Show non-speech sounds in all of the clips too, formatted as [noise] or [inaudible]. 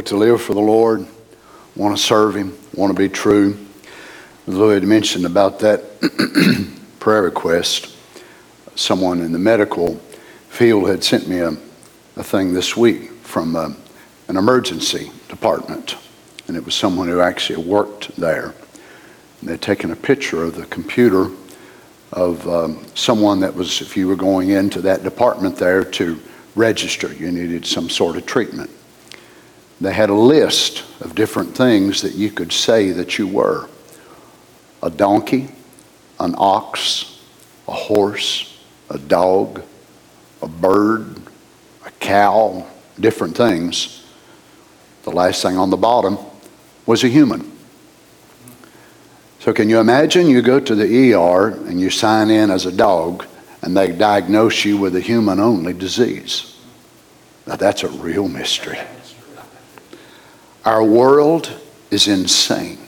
to live for the Lord, want to serve Him, want to be true. Louis had mentioned about that [clears throat] prayer request. Someone in the medical field had sent me a, a thing this week from a, uh, an emergency department, and it was someone who actually worked there. And they'd taken a picture of the computer of um, someone that was, if you were going into that department there to register, you needed some sort of treatment. They had a list of different things that you could say that you were a donkey, an ox, a horse, a dog, a bird, a cow, different things. The last thing on the bottom was a human. So, can you imagine you go to the ER and you sign in as a dog and they diagnose you with a human only disease? Now, that's a real mystery. Our world is insane.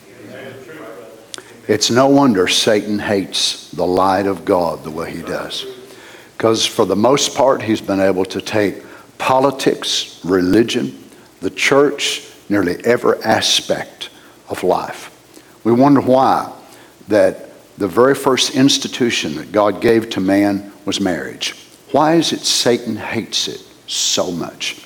It's no wonder Satan hates the light of God the way he does. Because for the most part, he's been able to take politics, religion, the church, nearly every aspect of life. We wonder why that the very first institution that God gave to man was marriage. Why is it Satan hates it so much?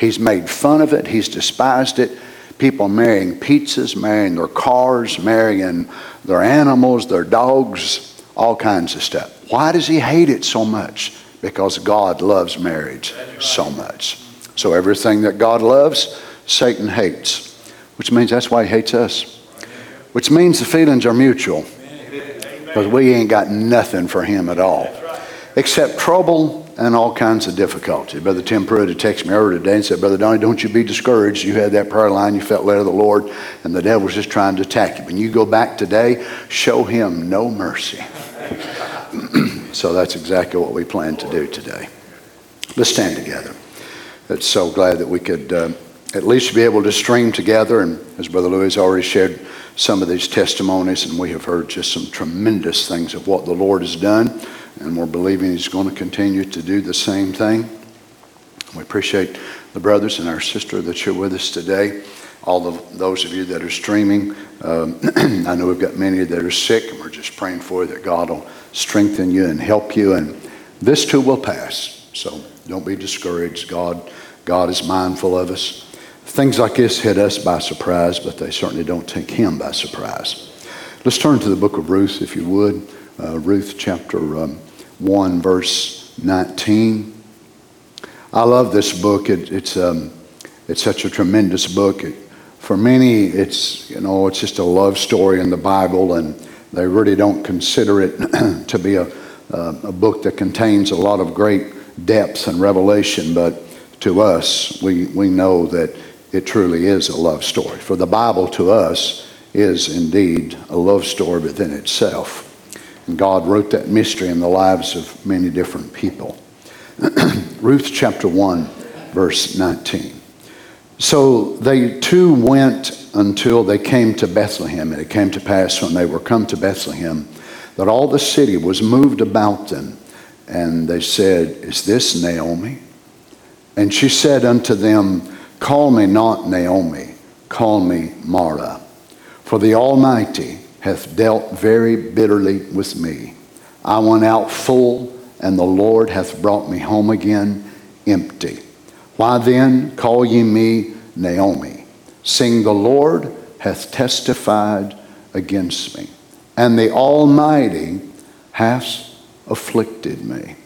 He's made fun of it, he's despised it. People marrying pizzas, marrying their cars, marrying their animals, their dogs, all kinds of stuff. Why does he hate it so much? Because God loves marriage so much. So everything that God loves, Satan hates, which means that's why he hates us. Which means the feelings are mutual. Because we ain't got nothing for him at all. Except trouble and all kinds of difficulty. Brother Tim Pruitt texted me earlier today and said, Brother Donnie, don't you be discouraged. You had that prayer line, you felt led of the Lord, and the devil's just trying to attack you. When you go back today, show him no mercy. [clears throat] so that's exactly what we plan to do today. Let's stand together. It's so glad that we could uh, at least be able to stream together. And as Brother Louis already shared some of these testimonies, and we have heard just some tremendous things of what the Lord has done and we're believing He's going to continue to do the same thing. We appreciate the brothers and our sister that you're with us today. All of those of you that are streaming, um, [clears throat] I know we've got many that are sick, and we're just praying for you that God will strengthen you and help you. And this too will pass. So don't be discouraged. God, God is mindful of us. Things like this hit us by surprise, but they certainly don't take Him by surprise. Let's turn to the book of Ruth, if you would. Uh, Ruth chapter um, 1, verse 19. I love this book. It, it's, um, it's such a tremendous book. It, for many, it's, you know, it's just a love story in the Bible, and they really don't consider it [clears throat] to be a, uh, a book that contains a lot of great depth and revelation. But to us, we, we know that it truly is a love story. For the Bible to us is indeed a love story within itself. And God wrote that mystery in the lives of many different people. [clears throat] Ruth chapter 1, verse 19. So they two went until they came to Bethlehem. And it came to pass when they were come to Bethlehem that all the city was moved about them. And they said, Is this Naomi? And she said unto them, Call me not Naomi, call me Mara. For the Almighty hath dealt very bitterly with me. I went out full, and the Lord hath brought me home again empty. Why then call ye me Naomi, seeing the Lord hath testified against me, and the Almighty hath afflicted me.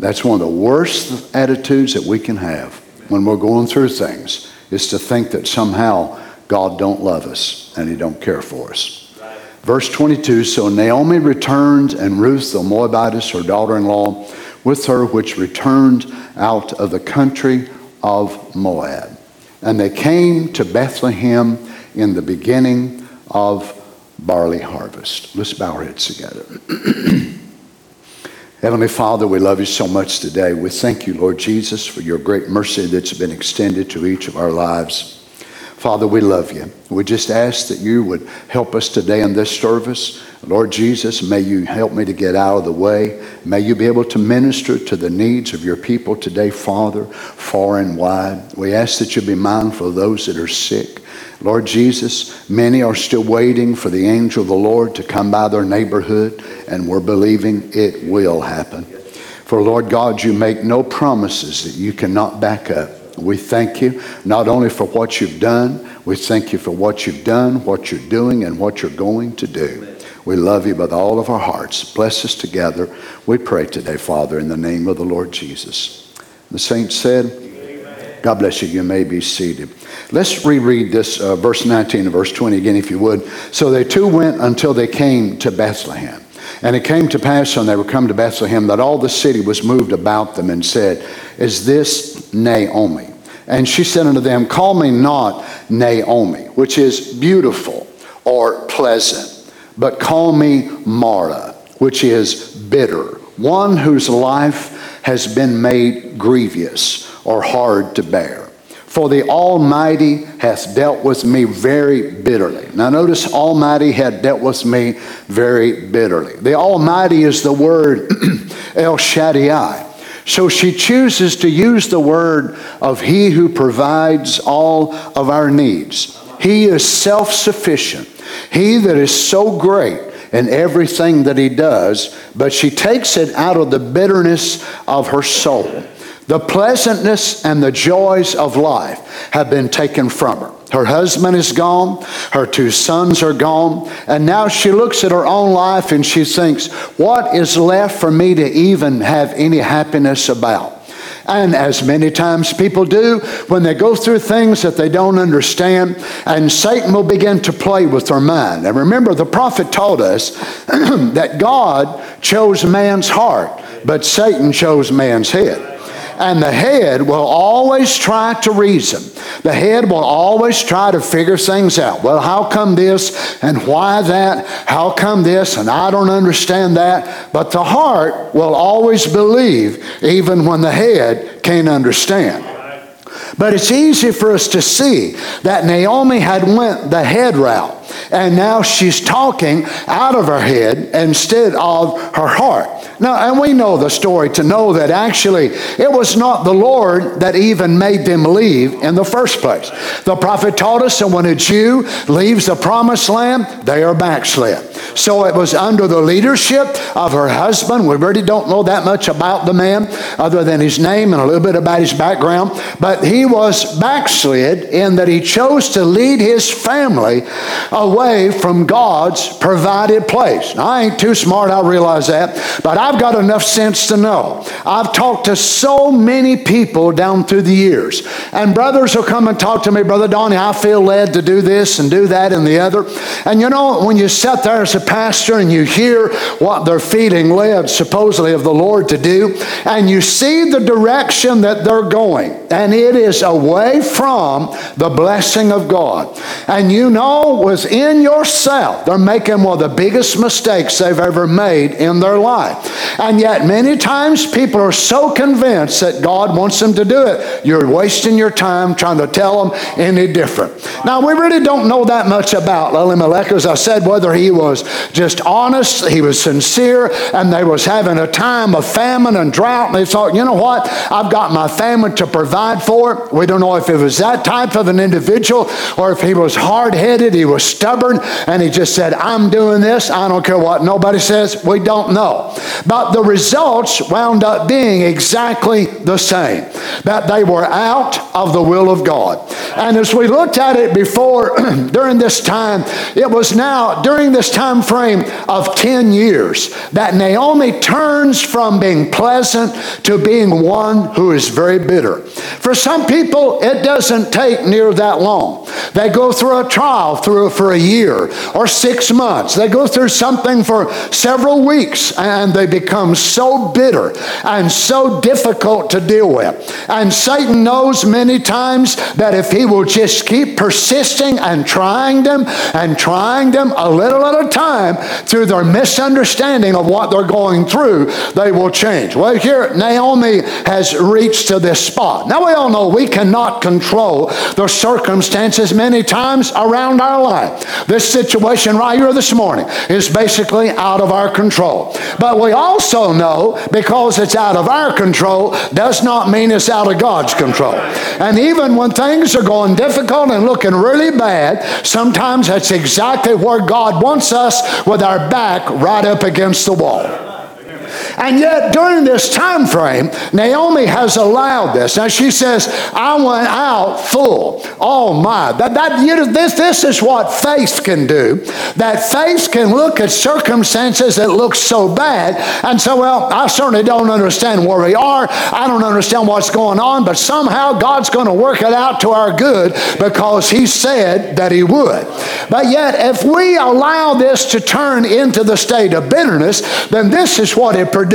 That's one of the worst attitudes that we can have when we're going through things, is to think that somehow God don't love us and he don't care for us. Verse 22 So Naomi returned, and Ruth the Moabitess, her daughter in law, with her, which returned out of the country of Moab. And they came to Bethlehem in the beginning of barley harvest. Let's bow our heads together. [clears throat] Heavenly Father, we love you so much today. We thank you, Lord Jesus, for your great mercy that's been extended to each of our lives. Father, we love you. We just ask that you would help us today in this service. Lord Jesus, may you help me to get out of the way. May you be able to minister to the needs of your people today, Father, far and wide. We ask that you be mindful of those that are sick. Lord Jesus, many are still waiting for the angel of the Lord to come by their neighborhood, and we're believing it will happen. For Lord God, you make no promises that you cannot back up. We thank you not only for what you've done, we thank you for what you've done, what you're doing, and what you're going to do. We love you with all of our hearts. Bless us together. We pray today, Father, in the name of the Lord Jesus. The saints said, God bless you. You may be seated. Let's reread this uh, verse 19 and verse 20 again, if you would. So they two went until they came to Bethlehem. And it came to pass when they were come to Bethlehem that all the city was moved about them and said, Is this Naomi? And she said unto them, Call me not Naomi, which is beautiful or pleasant, but call me Mara, which is bitter, one whose life has been made grievous or hard to bear. For the Almighty hath dealt with me very bitterly. Now, notice Almighty had dealt with me very bitterly. The Almighty is the word [clears throat] El Shaddai. So she chooses to use the word of He who provides all of our needs. He is self sufficient. He that is so great in everything that He does, but she takes it out of the bitterness of her soul. The pleasantness and the joys of life have been taken from her. Her husband is gone, her two sons are gone, and now she looks at her own life and she thinks, What is left for me to even have any happiness about? And as many times people do when they go through things that they don't understand, and Satan will begin to play with their mind. And remember, the prophet told us [clears throat] that God chose man's heart, but Satan chose man's head. And the head will always try to reason. The head will always try to figure things out. Well, how come this and why that? How come this and I don't understand that? But the heart will always believe even when the head can't understand. But it's easy for us to see that Naomi had went the head route and now she's talking out of her head instead of her heart. Now, and we know the story to know that actually it was not the Lord that even made them leave in the first place. The prophet taught us that when a Jew leaves the promised land, they are backslid. So it was under the leadership of her husband. We really don't know that much about the man other than his name and a little bit about his background. But he was backslid in that he chose to lead his family away from God's provided place. Now, I ain't too smart, I realize that, but I've got enough sense to know. I've talked to so many people down through the years, and brothers will come and talk to me, Brother Donnie, I feel led to do this and do that and the other. And you know, when you sit there as a pastor and you hear what they're feeling led supposedly of the Lord to do, and you see the direction that they're going, and it is away from the blessing of God. And you know, within yourself, they're making one of the biggest mistakes they've ever made in their life. And yet, many times people are so convinced that God wants them to do it, you're wasting your time trying to tell them any different. Now, we really don't know that much about Elimelech, as I said, whether he was just honest, he was sincere, and they was having a time of famine and drought, and they thought, you know what, I've got my family to provide for. We don't know if it was that type of an individual or if he was hard-headed, he was stubborn, and he just said, I'm doing this, I don't care what nobody says, we don't know. But the results wound up being exactly the same, that they were out of the will of God. And as we looked at it before, [clears throat] during this time, it was now, during this time frame of 10 years, that Naomi turns from being pleasant to being one who is very bitter. For some people, it doesn't take near that long. They go through a trial through for a year or six months. They go through something for several weeks and they become so bitter and so difficult to deal with. And Satan knows many times that if he will just keep persisting and trying them and trying them a little at a time through their misunderstanding of what they're going through, they will change. Well, here Naomi has reached to this spot. Now we all know we cannot control the circumstances many times around our life. This situation right here this morning is basically out of our control. But we also know because it's out of our control does not mean it's out of God's control. And even when things are going difficult and looking really bad, sometimes that's exactly where God wants us with our back right up against the wall. And yet, during this time frame, Naomi has allowed this. Now she says, I went out full. Oh my. That, that, you know, this, this is what faith can do. That faith can look at circumstances that look so bad and say, well, I certainly don't understand where we are. I don't understand what's going on, but somehow God's going to work it out to our good because He said that He would. But yet, if we allow this to turn into the state of bitterness, then this is what it produces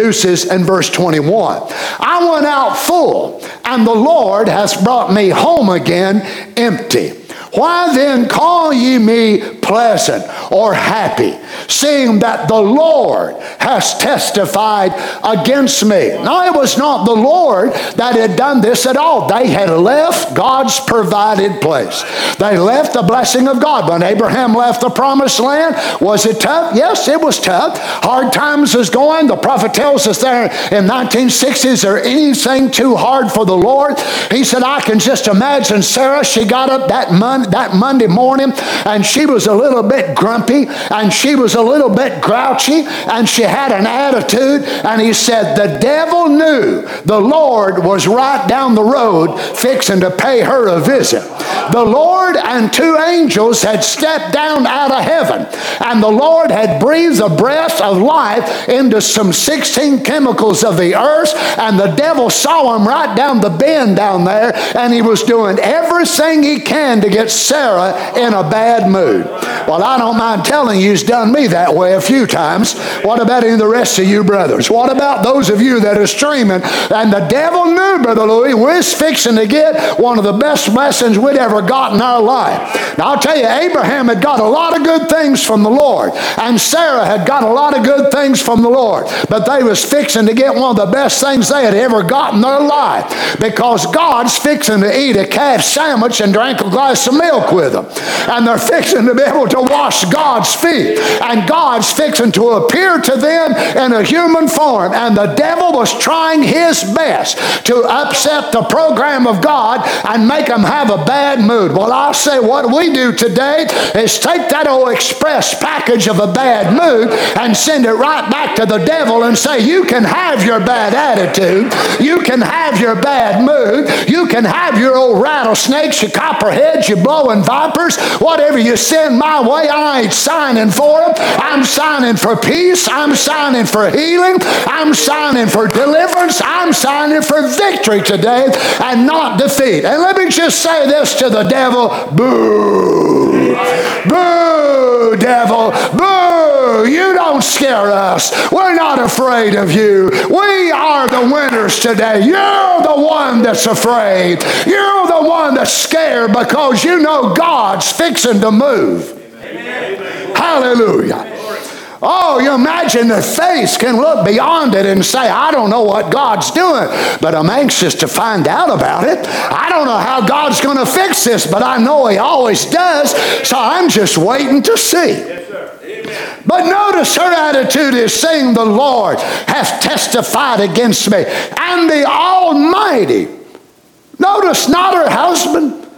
in verse 21. I went out full, and the Lord has brought me home again empty. Why then call ye me pleasant or happy, seeing that the Lord has testified against me. Now, it was not the Lord that had done this at all. They had left God's provided place. They left the blessing of God. When Abraham left the promised land, was it tough? Yes, it was tough. Hard times was going. The prophet tells us there in 1960, is there anything too hard for the Lord? He said, I can just imagine Sarah. She got up that, that Monday morning and she was a little bit grumpy and she was a little bit grouchy and she had an attitude. And he said, The devil knew the Lord was right down the road fixing to pay her a visit. The Lord and two angels had stepped down out of heaven and the Lord had breathed a breath of life into some 16 chemicals of the earth and the devil saw him right down the bend down there and he was doing everything he can to get Sarah in a bad mood. Well, I don't mind telling you, he's done me that way a few times. What about any of the rest of you brothers? What about those of you that are streaming? And the devil knew, Brother Louis, we're fixing to get one of the best blessings we'd ever got in our life. Now, I'll tell you, Abraham had got a lot of good things from the Lord, and Sarah had got a lot of good things from the Lord, but they was fixing to get one of the best things they had ever got in their life because God's fixing to eat a calf sandwich and drink a glass of milk with them. And they're fixing to be able to wash God's feet. And God's fixing to appear to them in a human form. And the devil was trying his best to upset the program of God and make them have a bad mood. Well, I'll say what we do today is take that old express package of a bad mood and send it right back to the devil and say, You can have your bad attitude. You can have your bad mood. You can have your old rattlesnakes, your copperheads, your blowing vipers, whatever you send my way, I ain't signing for them. I'm signing for peace. I'm signing for healing. I'm signing for deliverance. I'm signing for victory today and not defeat. And let me just say this to the devil boo. Boo, devil. Boo. You don't scare us. We're not afraid of you. We are the winners today. You're the one that's afraid. You're the one that's scared because you know God's fixing to move. Hallelujah. Oh, you imagine the face can look beyond it and say, I don't know what God's doing, but I'm anxious to find out about it. I don't know how God's going to fix this, but I know He always does, so I'm just waiting to see. But notice her attitude is saying, The Lord hath testified against me, and the Almighty. Notice not her husband,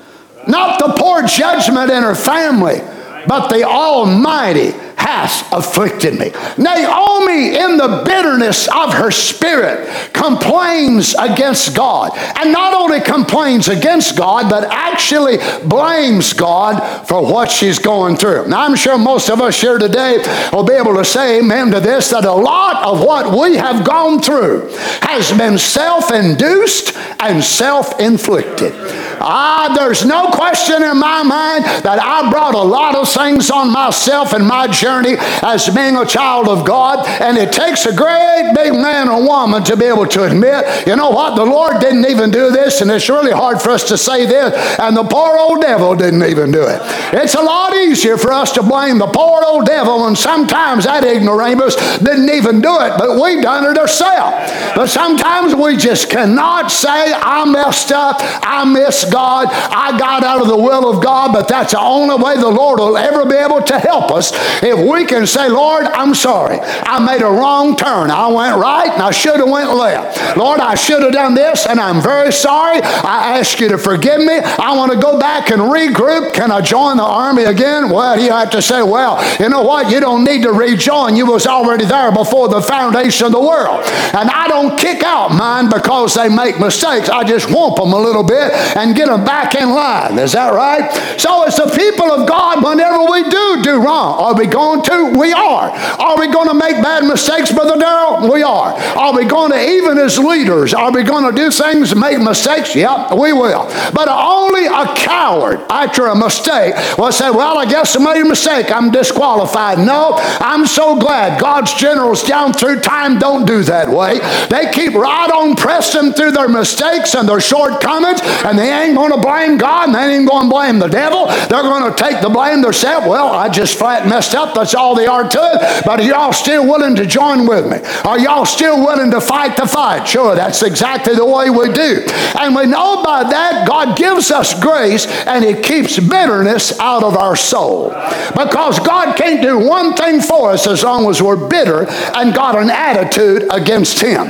not the poor judgment in her family but the Almighty hath afflicted me. Naomi, in the bitterness of her spirit, complains against God. And not only complains against God, but actually blames God for what she's going through. Now, I'm sure most of us here today will be able to say amen to this that a lot of what we have gone through has been self induced and self inflicted. Ah, there's no question in my mind that I brought a lot of things on myself in my journey as being a child of God, and it takes a great big man or woman to be able to admit, you know what, the Lord didn't even do this, and it's really hard for us to say this, and the poor old devil didn't even do it. It's a lot easier for us to blame the poor old devil, and sometimes that ignoramus didn't even do it, but we done it ourselves. But sometimes we just cannot say, I messed up, I missed God, I got out of the will of God, but that's the only way the Lord will ever be able to help us if we can say, Lord, I'm sorry. I made a wrong turn. I went right and I should have went left. Lord, I should have done this and I'm very sorry. I ask you to forgive me. I want to go back and regroup. Can I join the army again? Well, you have to say, well, you know what? You don't need to rejoin. You was already there before the foundation of the world. And I don't kick out mine because they make mistakes. I just whomp them a little bit and get them back in line. Is that right? So it's the people of God, whenever we do do wrong, are we going to? We are. Are we going to make bad mistakes, Brother Darrell? We are. Are we going to, even as leaders, are we going to do things, and make mistakes? Yep, we will. But only a coward after a mistake will say, Well, I guess I made a mistake. I'm disqualified. No, I'm so glad God's generals down through time don't do that way. They keep right on pressing through their mistakes and their shortcomings, and they ain't going to blame God and they ain't going to blame the devil. They're going to take the blame themselves. Well, I just flat messed up. That's all they are to it. But are y'all still willing to join with me? Are y'all still willing to fight the fight? Sure, that's exactly the way we do. And we know by that God gives us grace and He keeps bitterness out of our soul. Because God can't do one thing for us as long as we're bitter and got an attitude against Him.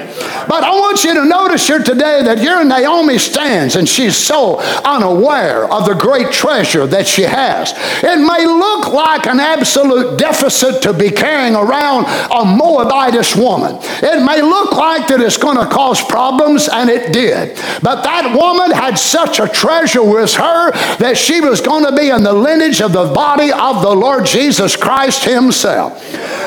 But I want you to notice here today that here Naomi stands and she's so unaware of the great treasure that she has. It may look like an absolute deficit to be carrying around a Moabitess woman. It may look like that it's going to cause problems, and it did. But that woman had such a treasure with her that she was going to be in the lineage of the body of the Lord Jesus Christ Himself.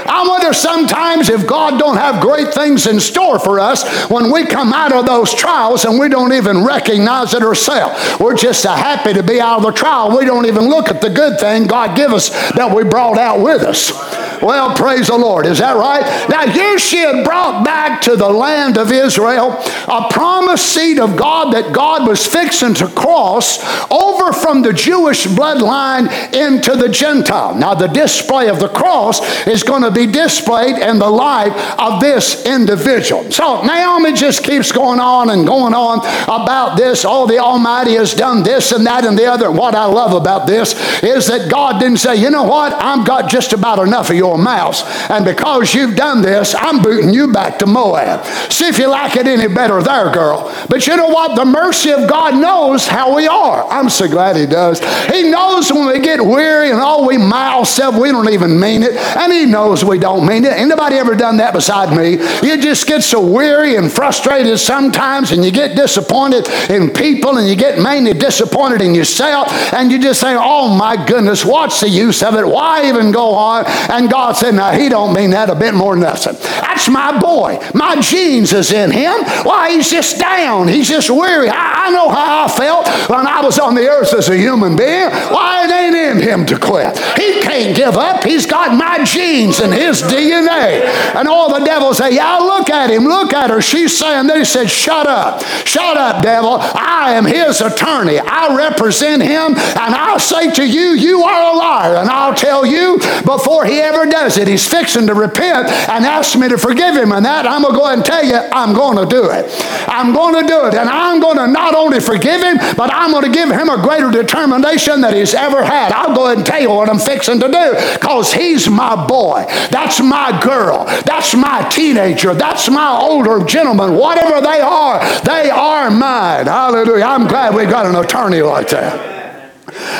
I wonder sometimes if God don't have great things in store for us when we come out of those trials and we don't even recognize it ourselves. We're just so happy to be out of the trial. We don't even look at the good thing God give us that we brought out with us. Well, praise the Lord. Is that right? Now, here she had brought back to the land of Israel a promised seed of God that God was fixing to cross over from the Jewish bloodline into the Gentile. Now, the display of the cross is going to be displayed in the life of this individual. So, Naomi just keeps going on and going on about this. Oh, the Almighty has done this and that and the other. What I love about this is that God didn't say, you know what, I've got just about enough of your mouse. And because you've done this, I'm booting you back to Moab. See if you like it any better there, girl. But you know what? The mercy of God knows how we are. I'm so glad He does. He knows when we get weary and all we mile stuff, we don't even mean it. And He knows we don't mean it. Anybody ever done that beside me? You just get so weary and frustrated sometimes, and you get disappointed in people, and you get mainly disappointed in yourself, and you just say, Oh my goodness, what's the use of it? Why even go on? And God God said, now he don't mean that a bit more than nothing. That's my boy. My genes is in him. Why, he's just down. He's just weary. I, I know how I felt when I was on the earth as a human being. Why, it ain't in him to quit. He can't give up. He's got my genes and his DNA. And all the devils say, yeah, look at him. Look at her. She's saying, they said, shut up. Shut up, devil. I am his attorney. I represent him. And I'll say to you, you are a liar. And I'll tell you before he ever does it. He's fixing to repent and ask me to forgive him. And that, I'm going to go and tell you, I'm going to do it. I'm going to do it. And I'm going to not only forgive him, but I'm going to give him a greater determination that he's ever had. I'll go and tell you what I'm fixing to do because he's my boy. That's my girl. That's my teenager. That's my older gentleman. Whatever they are, they are mine. Hallelujah. I'm glad we got an attorney like that.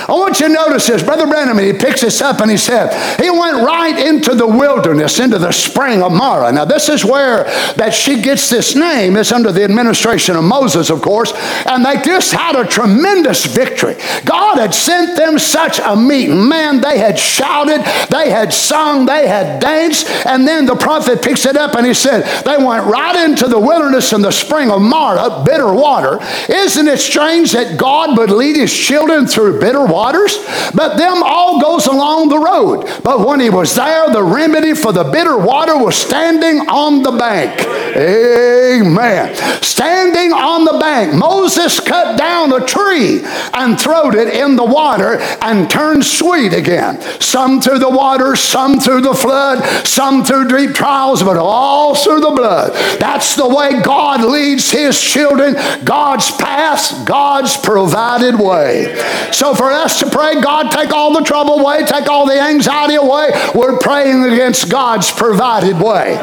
I want you to notice this. Brother Branham, he picks this up and he said, he went right into the wilderness, into the spring of Marah. Now, this is where that she gets this name. It's under the administration of Moses, of course. And they just had a tremendous victory. God had sent them such a meeting. Man, they had shouted, they had sung, they had danced. And then the prophet picks it up and he said, they went right into the wilderness in the spring of Marah, bitter water. Isn't it strange that God would lead his children through bitter bitter waters, but them all goes along the road. But when he was there, the remedy for the bitter water was standing on the bank. Amen. Standing on the bank, Moses cut down a tree and throwed it in the water and turned sweet again. Some through the water, some through the flood, some through deep trials, but all through the blood. That's the way God leads his children, God's path, God's provided way. So for us to pray, God, take all the trouble away, take all the anxiety away, we're praying against God's provided way.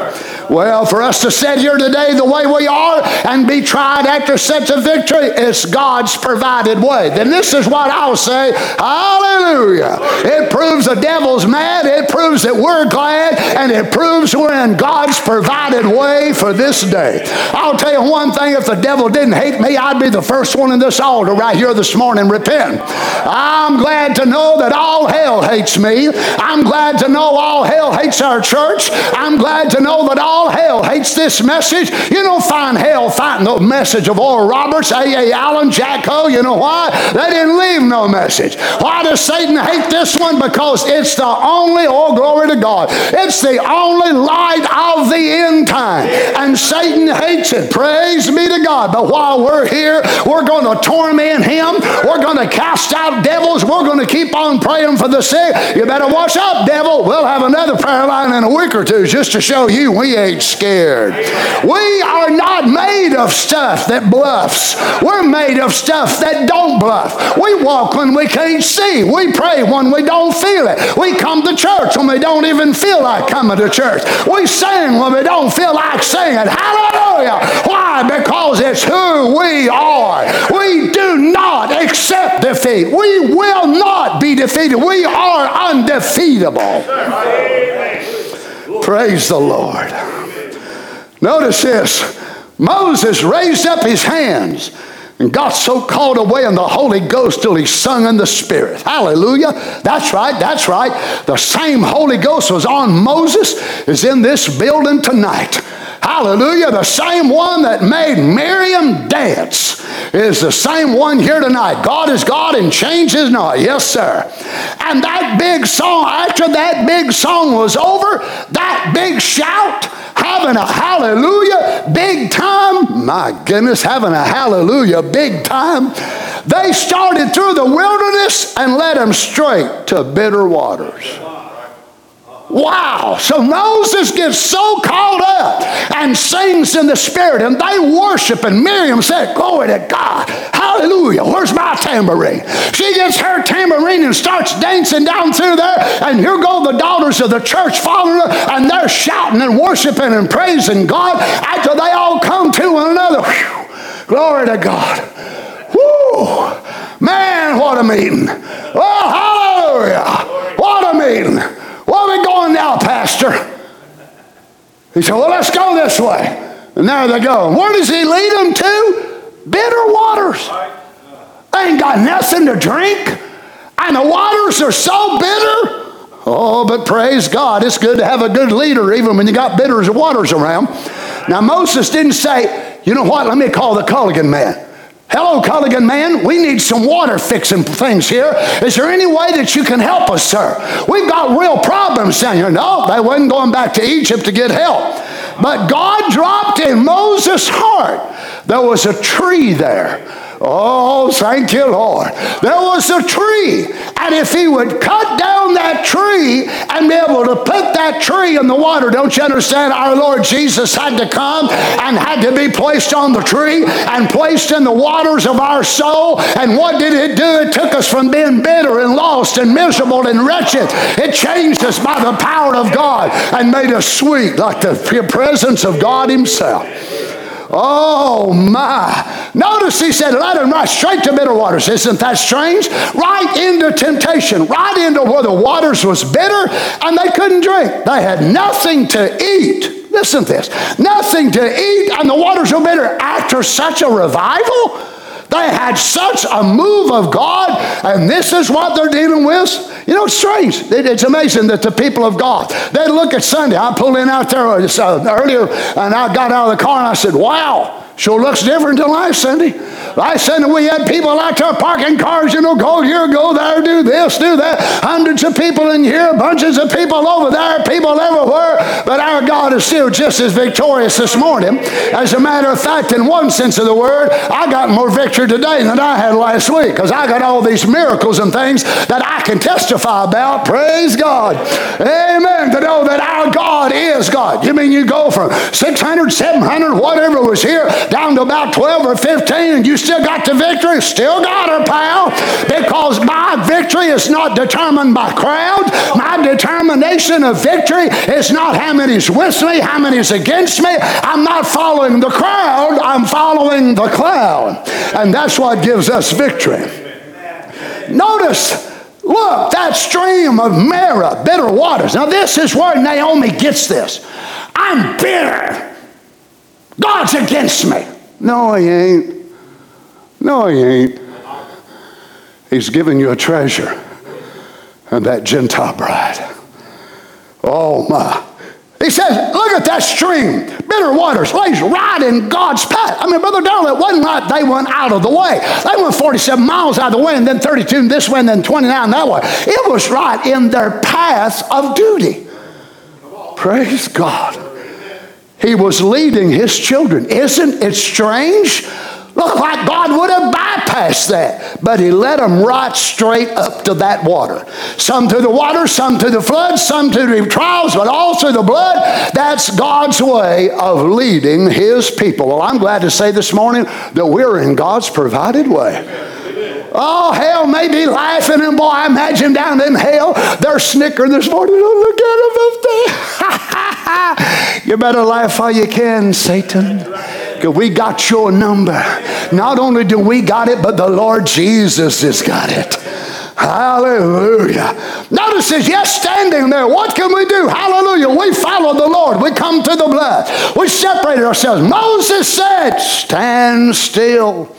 Well, for us to sit here today the way we are and be tried after such a victory, it's God's provided way. Then this is what I'll say Hallelujah. It proves the devil's mad, it proves that we're glad, and it proves we're in God's provided way for this day. I'll tell you one thing if the devil didn't hate me, I'd be the first one in this altar right here this morning repent. I'm glad to know that all hell hates me. I'm glad to know all hell hates our church. I'm glad to know that all hell hates this message. You don't find hell fighting the message of Oral Roberts, A.A. Allen, Jack Coe. You know why? They didn't leave no message. Why does Satan hate this one? Because it's the only, oh, glory to God, it's the only light of the end time. And Satan hates it. Praise be to God. But while we're here, we're going to torment him. We're going to cast out devils. We're going to keep on praying for the sick. You better wash up, devil. We'll have another prayer line in a week or two just to show you we ain't scared. We are not made of stuff that bluffs. We're made of stuff that don't bluff. We walk when we can't see. We pray when we don't feel it. We come to church when we don't even feel like coming to church. We sing when we don't feel like singing. Hallelujah. Why? Because it's who we are. We do not defeat. We will not be defeated. We are undefeatable. Praise the Lord. Notice this Moses raised up his hands and got so called away in the Holy Ghost till he sung in the Spirit. Hallelujah. That's right, that's right. The same Holy Ghost was on Moses is in this building tonight. Hallelujah. The same one that made Miriam dance is the same one here tonight. God is God and changes not. Yes, sir. And that big song, after that big song was over, that big shout, having a hallelujah big time. My goodness, having a hallelujah big time. They started through the wilderness and led them straight to bitter waters. Wow. So Moses gets so caught up and sings in the spirit, and they worship, and Miriam said, Glory to God. Hallelujah. Where's my tambourine? She gets her tambourine and starts dancing down through there, and here go the daughters of the church following her, and they're shouting and worshiping and praising God after they all come to one another. Whew. Glory to God. Woo! Man, what a meeting. Oh, hallelujah. What a meeting. Where are we going now, Pastor? He said, Well, let's go this way. And there they go. Where does he lead them to? Bitter waters. Ain't got nothing to drink. And the waters are so bitter. Oh, but praise God, it's good to have a good leader even when you got bitter waters around. Now, Moses didn't say, you know what, let me call the Culligan man. Hello, Culligan man. We need some water fixing things here. Is there any way that you can help us, sir? We've got real problems down here. No, they wasn't going back to Egypt to get help. But God dropped in Moses' heart. There was a tree there Oh, thank you, Lord. There was a tree. And if he would cut down that tree and be able to put that tree in the water, don't you understand? Our Lord Jesus had to come and had to be placed on the tree and placed in the waters of our soul. And what did it do? It took us from being bitter and lost and miserable and wretched. It changed us by the power of God and made us sweet like the presence of God Himself. Oh my. Notice he said, let him right straight to bitter waters. Isn't that strange? Right into temptation, right into where the waters was bitter and they couldn't drink. They had nothing to eat. Listen to this. Nothing to eat and the waters were bitter. After such a revival, they had such a move of God, and this is what they're dealing with. You know, it's strange. It's amazing that the people of God, they look at Sunday. I pulled in out there uh, earlier, and I got out of the car and I said, wow, Sure looks different than last Sunday. Last Sunday we had people out there parking cars, you know, go here, go there, do this, do that. Hundreds of people in here, bunches of people over there, people everywhere. But our God is still just as victorious this morning. As a matter of fact, in one sense of the word, I got more victory today than I had last week because I got all these miracles and things that I can testify about. Praise God. Amen. To know that our God is God. You mean you go from 600, 700, whatever was here, down to about 12 or 15, and you still got the victory? Still got her, pal. Because my victory is not determined by crowd. My determination of victory is not how many's with me, how many's against me. I'm not following the crowd, I'm following the cloud. And that's what gives us victory. Notice Look, that stream of Marah, bitter waters. Now, this is where Naomi gets this. I'm bitter. God's against me. No, he ain't. No, he ain't. He's given you a treasure and that Gentile bride. Oh, my. He says, look at that stream, bitter waters, lays right in God's path. I mean, Brother Darrell, it wasn't like they went out of the way. They went 47 miles out of the way and then 32 this way and then 29 that way. It was right in their path of duty. Praise God. He was leading his children. Isn't it strange? Look like God would have bypassed that. But he led them right straight up to that water. Some through the water, some through the flood, some through the trials, but all through the blood. That's God's way of leading his people. Well, I'm glad to say this morning that we're in God's provided way. Oh, hell may be laughing, and boy, I imagine down in hell, they're snickering this morning. Oh, look at them up there. [laughs] you better laugh while you can, Satan. Because we got your number. Not only do we got it, but the Lord Jesus has got it. Hallelujah. Notice this, yes, standing there. What can we do? Hallelujah. We follow the Lord. We come to the blood. We separated ourselves. Moses said, Stand still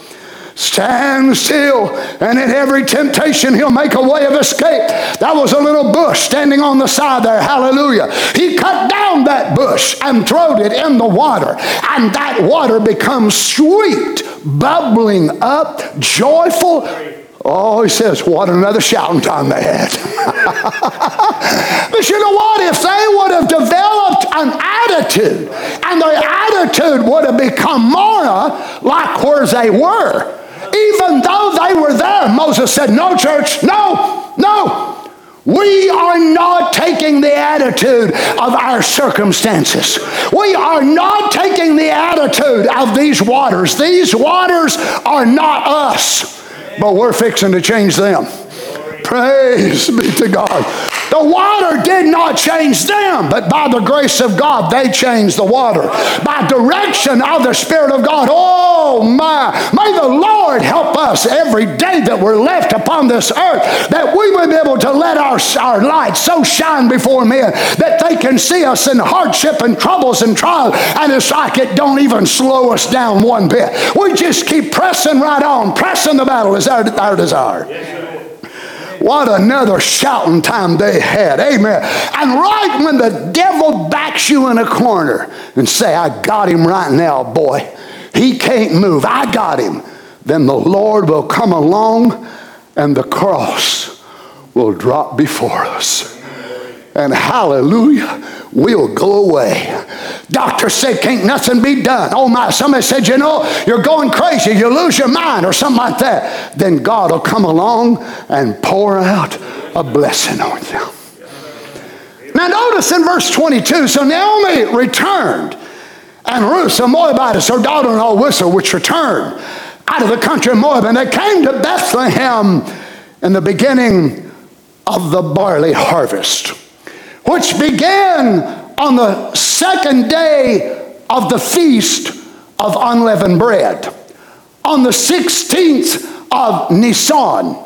Stand still, and in every temptation, he'll make a way of escape. That was a little bush standing on the side there. Hallelujah. He cut down that bush and throwed it in the water, and that water becomes sweet, bubbling up, joyful. Oh, he says, what another shouting time they had. [laughs] but you know what? If they would have developed an attitude, and their attitude would have become more uh, like where they were, even though they were there, Moses said, No, church, no, no. We are not taking the attitude of our circumstances. We are not taking the attitude of these waters. These waters are not us, but we're fixing to change them. Praise be to God. The water did not change them, but by the grace of God, they changed the water. By direction of the Spirit of God. Oh my. May the Lord help us every day that we're left upon this earth that we will be able to let our, our light so shine before men that they can see us in hardship and troubles and trials. And it's like it don't even slow us down one bit. We just keep pressing right on. Pressing the battle is our, our desire. What another shouting time they had. Amen. And right when the devil backs you in a corner and say, I got him right now, boy. He can't move. I got him. Then the Lord will come along and the cross will drop before us. And hallelujah will go away. Doctors say can't nothing be done. Oh my, somebody said, you know, you're going crazy, you lose your mind or something like that. Then God will come along and pour out a blessing on you. Now notice in verse 22, so Naomi returned, and Ruth, the Moabitess, her daughter-in-law her, which returned out of the country of Moab, and they came to Bethlehem in the beginning of the barley harvest which began on the second day of the feast of unleavened bread. On the 16th of Nisan,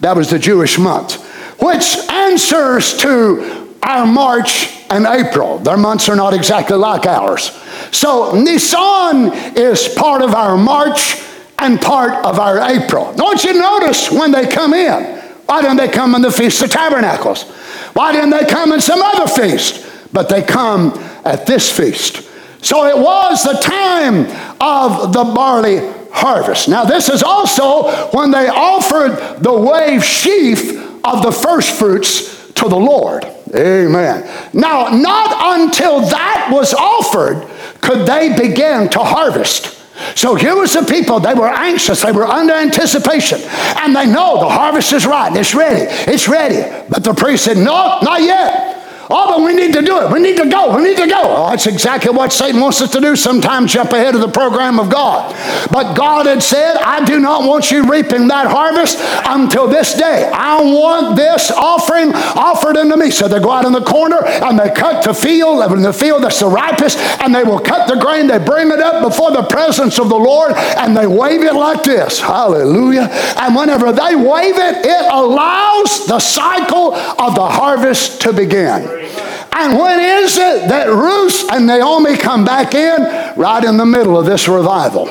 that was the Jewish month, which answers to our March and April. Their months are not exactly like ours. So Nisan is part of our March and part of our April. Don't you notice when they come in? Why don't they come in the Feast of Tabernacles? Why didn't they come in some other feast? But they come at this feast. So it was the time of the barley harvest. Now, this is also when they offered the wave sheaf of the first fruits to the Lord. Amen. Now, not until that was offered could they begin to harvest. So here was the people, they were anxious, they were under anticipation, and they know the harvest is right, it's ready, it's ready. But the priest said, No, not yet. Oh, but we need to do it. We need to go. We need to go. Oh, that's exactly what Satan wants us to do sometimes, jump ahead of the program of God. But God had said, I do not want you reaping that harvest until this day. I want this offering offered unto me. So they go out in the corner and they cut the field, in the field that's the ripest, and they will cut the grain. They bring it up before the presence of the Lord and they wave it like this. Hallelujah. And whenever they wave it, it allows the cycle of the harvest to begin. And when is it that Ruth and Naomi come back in? Right in the middle of this revival.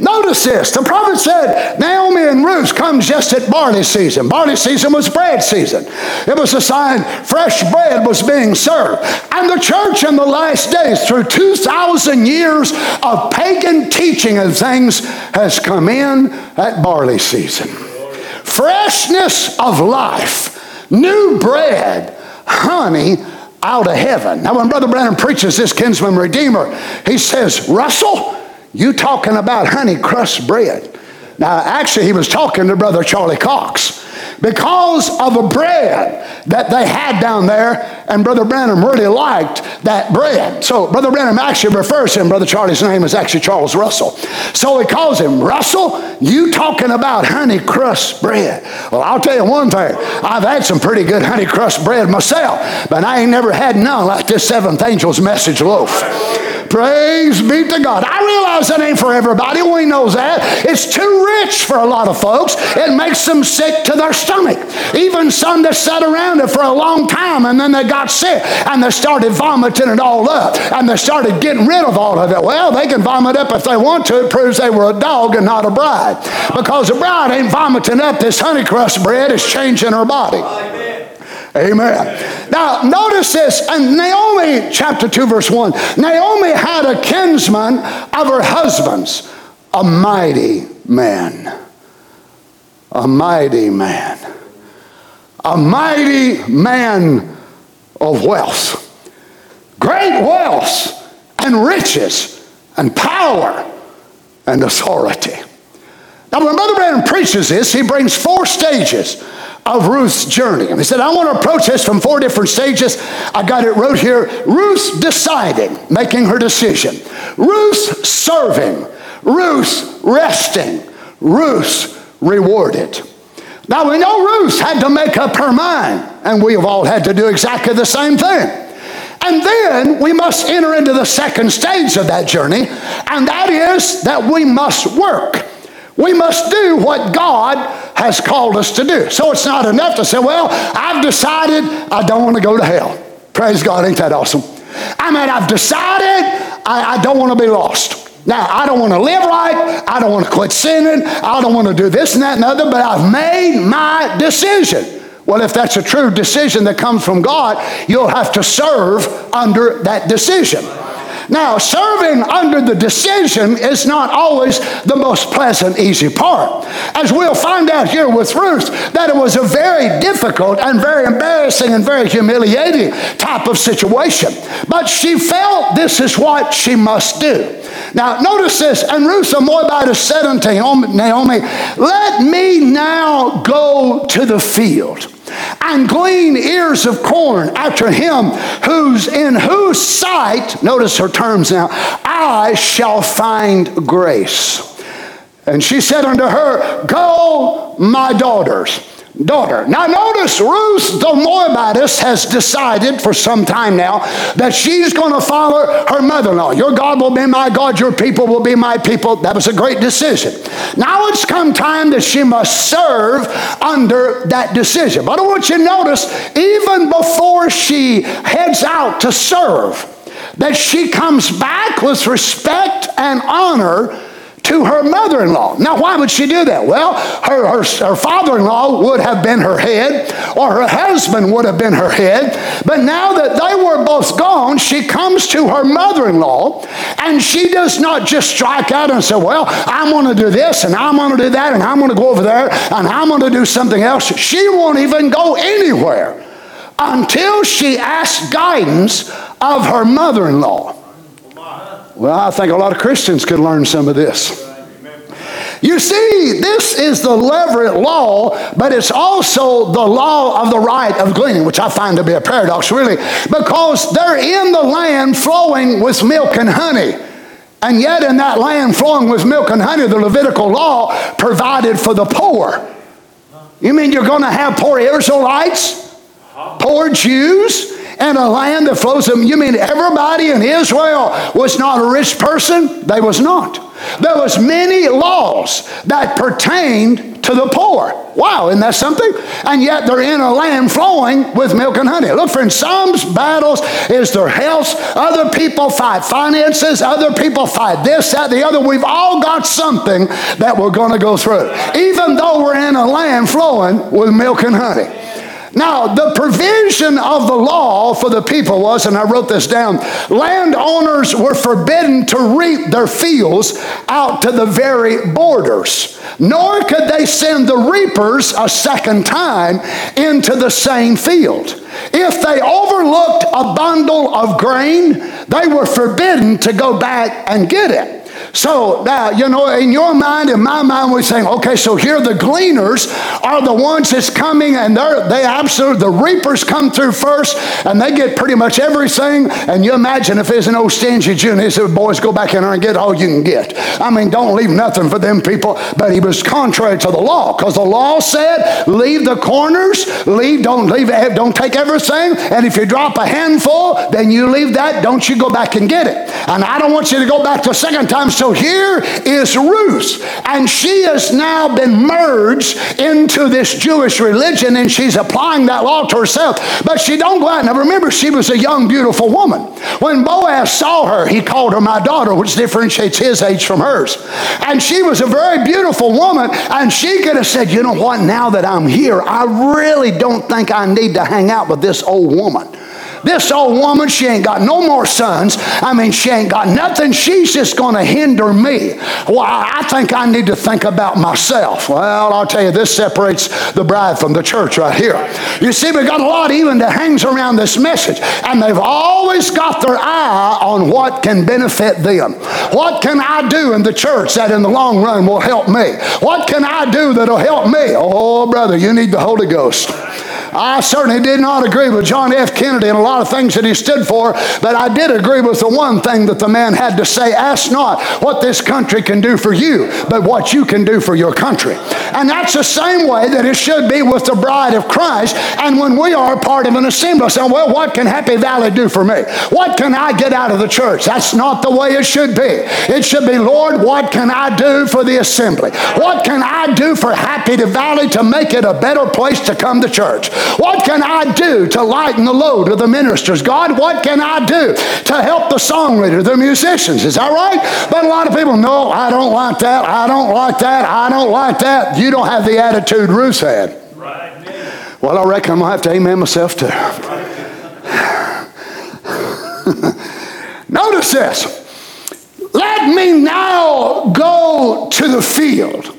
Notice this. The prophet said Naomi and Ruth comes just at barley season. Barley season was bread season. It was a sign fresh bread was being served. And the church in the last days, through 2,000 years of pagan teaching and things, has come in at barley season. Freshness of life, new bread, honey out of heaven. Now, when Brother Branham preaches this kinsman redeemer, he says, Russell, you talking about honey crust bread. Now, actually, he was talking to Brother Charlie Cox because of a bread that they had down there, and Brother Branham really liked that bread. So Brother Branham actually refers to him, Brother Charlie's name is actually Charles Russell. So he calls him, Russell, you talking about honey crust bread. Well, I'll tell you one thing, I've had some pretty good honey crust bread myself, but I ain't never had none like this seventh angel's message loaf. Praise be to God. I realize that ain't for everybody. We knows that. It's too rich for a lot of folks. It makes them sick to their stomach. Even some that sat around it for a long time and then they got sick and they started vomiting it all up and they started getting rid of all of it. Well, they can vomit up if they want to. It proves they were a dog and not a bride. Because a bride ain't vomiting up this honey crust bread, it's changing her body. Amen. Now, notice this in Naomi chapter 2, verse 1. Naomi had a kinsman of her husband's, a mighty man. A mighty man. A mighty man of wealth. Great wealth and riches and power and authority. Now, when Brother Branham preaches this, he brings four stages of Ruth's journey. And he said, I want to approach this from four different stages. I got it wrote here. Ruth deciding, making her decision. Ruth serving. Ruth resting. Ruth rewarded. Now we know Ruth had to make up her mind, and we have all had to do exactly the same thing. And then we must enter into the second stage of that journey, and that is that we must work. We must do what God has called us to do. So it's not enough to say, well, I've decided I don't want to go to hell. Praise God, ain't that awesome? I mean, I've decided I, I don't want to be lost. Now, I don't want to live right. I don't want to quit sinning. I don't want to do this and that and other, but I've made my decision. Well, if that's a true decision that comes from God, you'll have to serve under that decision. Now, serving under the decision is not always the most pleasant, easy part. As we'll find out here with Ruth, that it was a very difficult and very embarrassing and very humiliating type of situation. But she felt this is what she must do. Now, notice this. And Ruth the Moabitess said unto Naomi, Let me now go to the field and glean ears of corn after him who's in whose sight, notice her terms now, I shall find grace. And she said unto her, Go, my daughters daughter. Now, notice Ruth the Moabitess has decided for some time now that she's going to follow her mother in law. Your God will be my God, your people will be my people. That was a great decision. Now it's come time that she must serve under that decision. But I want you to notice, even before she heads out to serve, that she comes back with respect and honor to her mother in law. Now, why would she do that? Well, her, her, her father in law would have been her head, or her husband would have been her head. But now that they were both gone, she comes to her mother in law, and she does not just strike out and say, Well, I'm going to do this, and I'm going to do that, and I'm going to go over there, and I'm going to do something else. She won't even go anywhere until she asks guidance of her mother in law. Well, I think a lot of Christians could learn some of this. You see, this is the Levirate law, but it's also the law of the right of gleaning, which I find to be a paradox, really, because they're in the land flowing with milk and honey. And yet, in that land flowing with milk and honey, the Levitical law provided for the poor. You mean you're going to have poor Israelites, poor Jews, and a land that flows them. You mean everybody in Israel was not a rich person? They was not. There was many laws that pertained to the poor. Wow, isn't that something? And yet they're in a land flowing with milk and honey. Look, friends, some battles is their health. Other people fight finances. Other people fight this, that, the other. We've all got something that we're going to go through. Even though we're in a land flowing with milk and honey. Now, the provision of the law for the people was, and I wrote this down landowners were forbidden to reap their fields out to the very borders, nor could they send the reapers a second time into the same field. If they overlooked a bundle of grain, they were forbidden to go back and get it. So now, you know, in your mind, in my mind, we're saying, okay, so here the gleaners are the ones that's coming and they're, they absolutely, the reapers come through first and they get pretty much everything. And you imagine if there's an old stingy Jew he said, boys, go back in there and get all you can get. I mean, don't leave nothing for them people. But he was contrary to the law because the law said, leave the corners, leave, don't leave, eh, don't take everything. And if you drop a handful, then you leave that. Don't you go back and get it. And I don't want you to go back the second time so here is Ruth, and she has now been merged into this Jewish religion, and she's applying that law to herself. But she don't go out. Now remember, she was a young, beautiful woman. When Boaz saw her, he called her my daughter, which differentiates his age from hers. And she was a very beautiful woman, and she could have said, you know what, now that I'm here, I really don't think I need to hang out with this old woman. This old woman, she ain't got no more sons. I mean, she ain't got nothing. She's just going to hinder me. Well, I think I need to think about myself. Well, I'll tell you, this separates the bride from the church right here. You see, we got a lot even that hangs around this message, and they've always got their eye on what can benefit them. What can I do in the church that in the long run will help me? What can I do that'll help me? Oh, brother, you need the Holy Ghost. I certainly did not agree with John F. Kennedy and a lot of things that he stood for, but I did agree with the one thing that the man had to say ask not what this country can do for you, but what you can do for your country. And that's the same way that it should be with the bride of Christ. And when we are part of an assembly, saying, well, what can Happy Valley do for me? What can I get out of the church? That's not the way it should be. It should be, Lord, what can I do for the assembly? What can I do for Happy Valley to make it a better place to come to church? What can I do to lighten the load of the ministers? God, what can I do to help the songwriter, the musicians? Is that right? But a lot of people, no, I don't like that. I don't like that. I don't like that. You don't have the attitude Ruth had. Right. Well, I reckon I'm going to have to amen myself too. [laughs] Notice this. Let me now go to the field.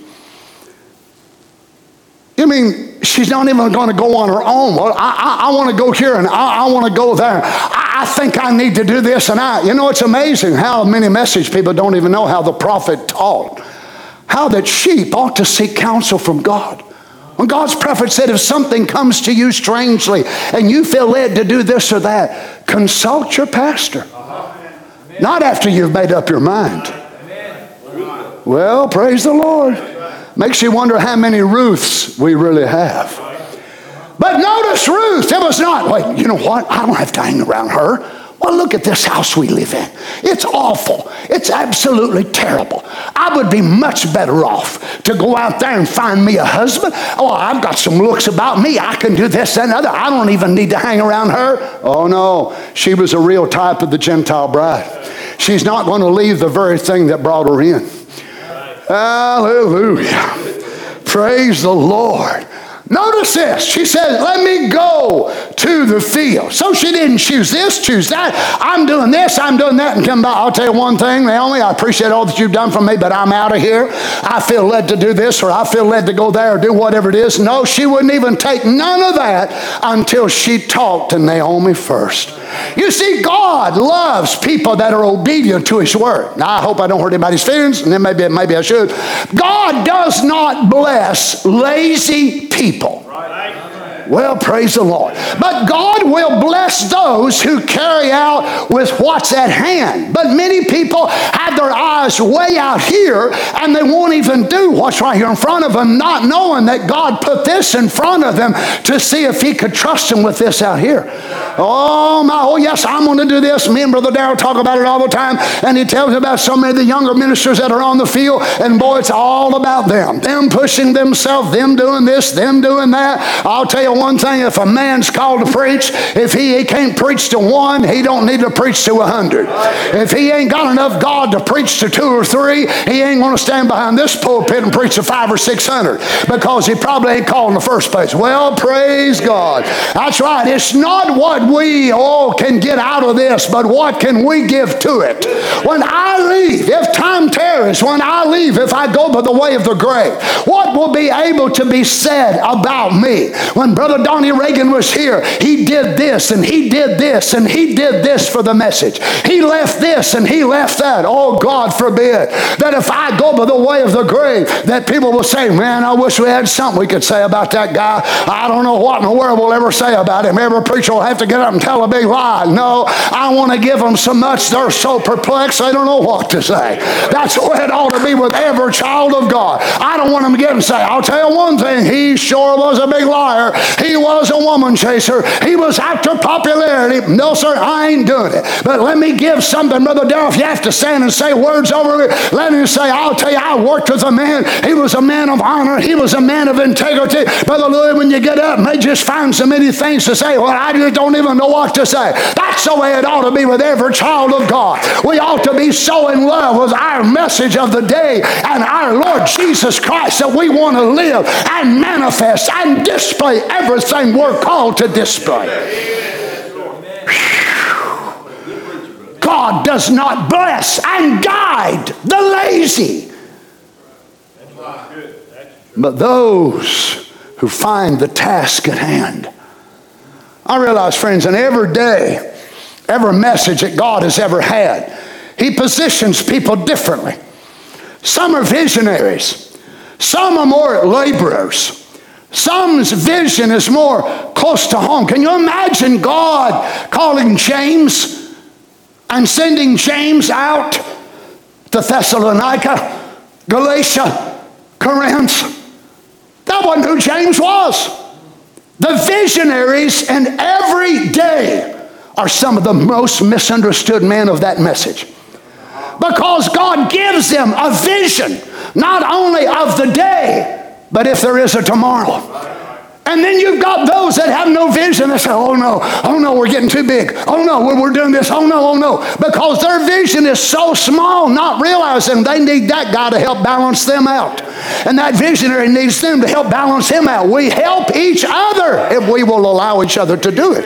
You mean she's not even going to go on her own? Well, I, I, I want to go here and I, I want to go there. I, I think I need to do this and I. You know, it's amazing how many message people don't even know how the prophet taught. How that sheep ought to seek counsel from God. When God's prophet said, if something comes to you strangely and you feel led to do this or that, consult your pastor. Not after you've made up your mind. Well, praise the Lord. Makes you wonder how many Ruths we really have. But notice Ruth, it was not, wait, you know what? I don't have to hang around her. Well, look at this house we live in. It's awful. It's absolutely terrible. I would be much better off to go out there and find me a husband. Oh, I've got some looks about me. I can do this and other. I don't even need to hang around her. Oh, no. She was a real type of the Gentile bride. She's not going to leave the very thing that brought her in. Hallelujah. Praise the Lord. Notice this. She says, Let me go to the field. So she didn't choose this, choose that. I'm doing this, I'm doing that, and come back. I'll tell you one thing, Naomi, I appreciate all that you've done for me, but I'm out of here. I feel led to do this, or I feel led to go there, or do whatever it is. No, she wouldn't even take none of that until she talked to Naomi first. You see, God loves people that are obedient to His word. Now, I hope I don't hurt anybody's feelings, and then maybe, maybe I should. God does not bless lazy people people. Right. Well, praise the Lord. But God will bless those who carry out with what's at hand. But many people have their eyes way out here and they won't even do what's right here in front of them, not knowing that God put this in front of them to see if He could trust them with this out here. Oh, my, oh, yes, I'm going to do this. Me and Brother Darrell talk about it all the time. And he tells about so many of the younger ministers that are on the field. And boy, it's all about them. Them pushing themselves, them doing this, them doing that. I'll tell you one thing if a man's called to preach, if he, he can't preach to one, he don't need to preach to a hundred. If he ain't got enough God to preach to two or three, he ain't going to stand behind this pulpit and preach to five or six hundred because he probably ain't called in the first place. Well, praise God. That's right. It's not what we all can get out of this, but what can we give to it? When I leave, if time tarries, when I leave, if I go by the way of the grave, what will be able to be said about me? When Brother Donnie Reagan was here, he did this and he did this and he did this for the message. He left this and he left that. Oh, God forbid that if I go by the way of the grave, that people will say, Man, I wish we had something we could say about that guy. I don't know what in the world we'll ever say about him. Every preacher will have to get up and tell a big lie. No, I want to give them so much they're so perplexed they don't know what to say. That's the way it ought to be with every child of God. I don't want them to get and say, I'll tell you one thing, he sure was a big liar. He was a woman chaser. He was after popularity. No, sir, I ain't doing it. But let me give something, Brother Darrell. If you have to stand and say words over me, let me say, I'll tell you, I worked with a man. He was a man of honor. He was a man of integrity. Brother Louis, when you get up, may just find so many things to say. Well, I just don't even know what to say. That's the way it ought to be with every child of God. We ought to be so in love with our message of the day and our Lord Jesus Christ that we want to live and manifest and display every everything we're called to display. God does not bless and guide the lazy, but those who find the task at hand. I realize, friends, in every day, every message that God has ever had, He positions people differently. Some are visionaries, some are more laborers. Some's vision is more close to home. Can you imagine God calling James and sending James out to Thessalonica, Galatia, Corinth? That wasn't who James was. The visionaries in every day are some of the most misunderstood men of that message. Because God gives them a vision, not only of the day, but if there is a tomorrow, and then you've got those that have no vision. They say, oh no, oh no, we're getting too big. Oh no, we're doing this. Oh no, oh no. Because their vision is so small, not realizing they need that guy to help balance them out. And that visionary needs them to help balance him out. We help each other if we will allow each other to do it.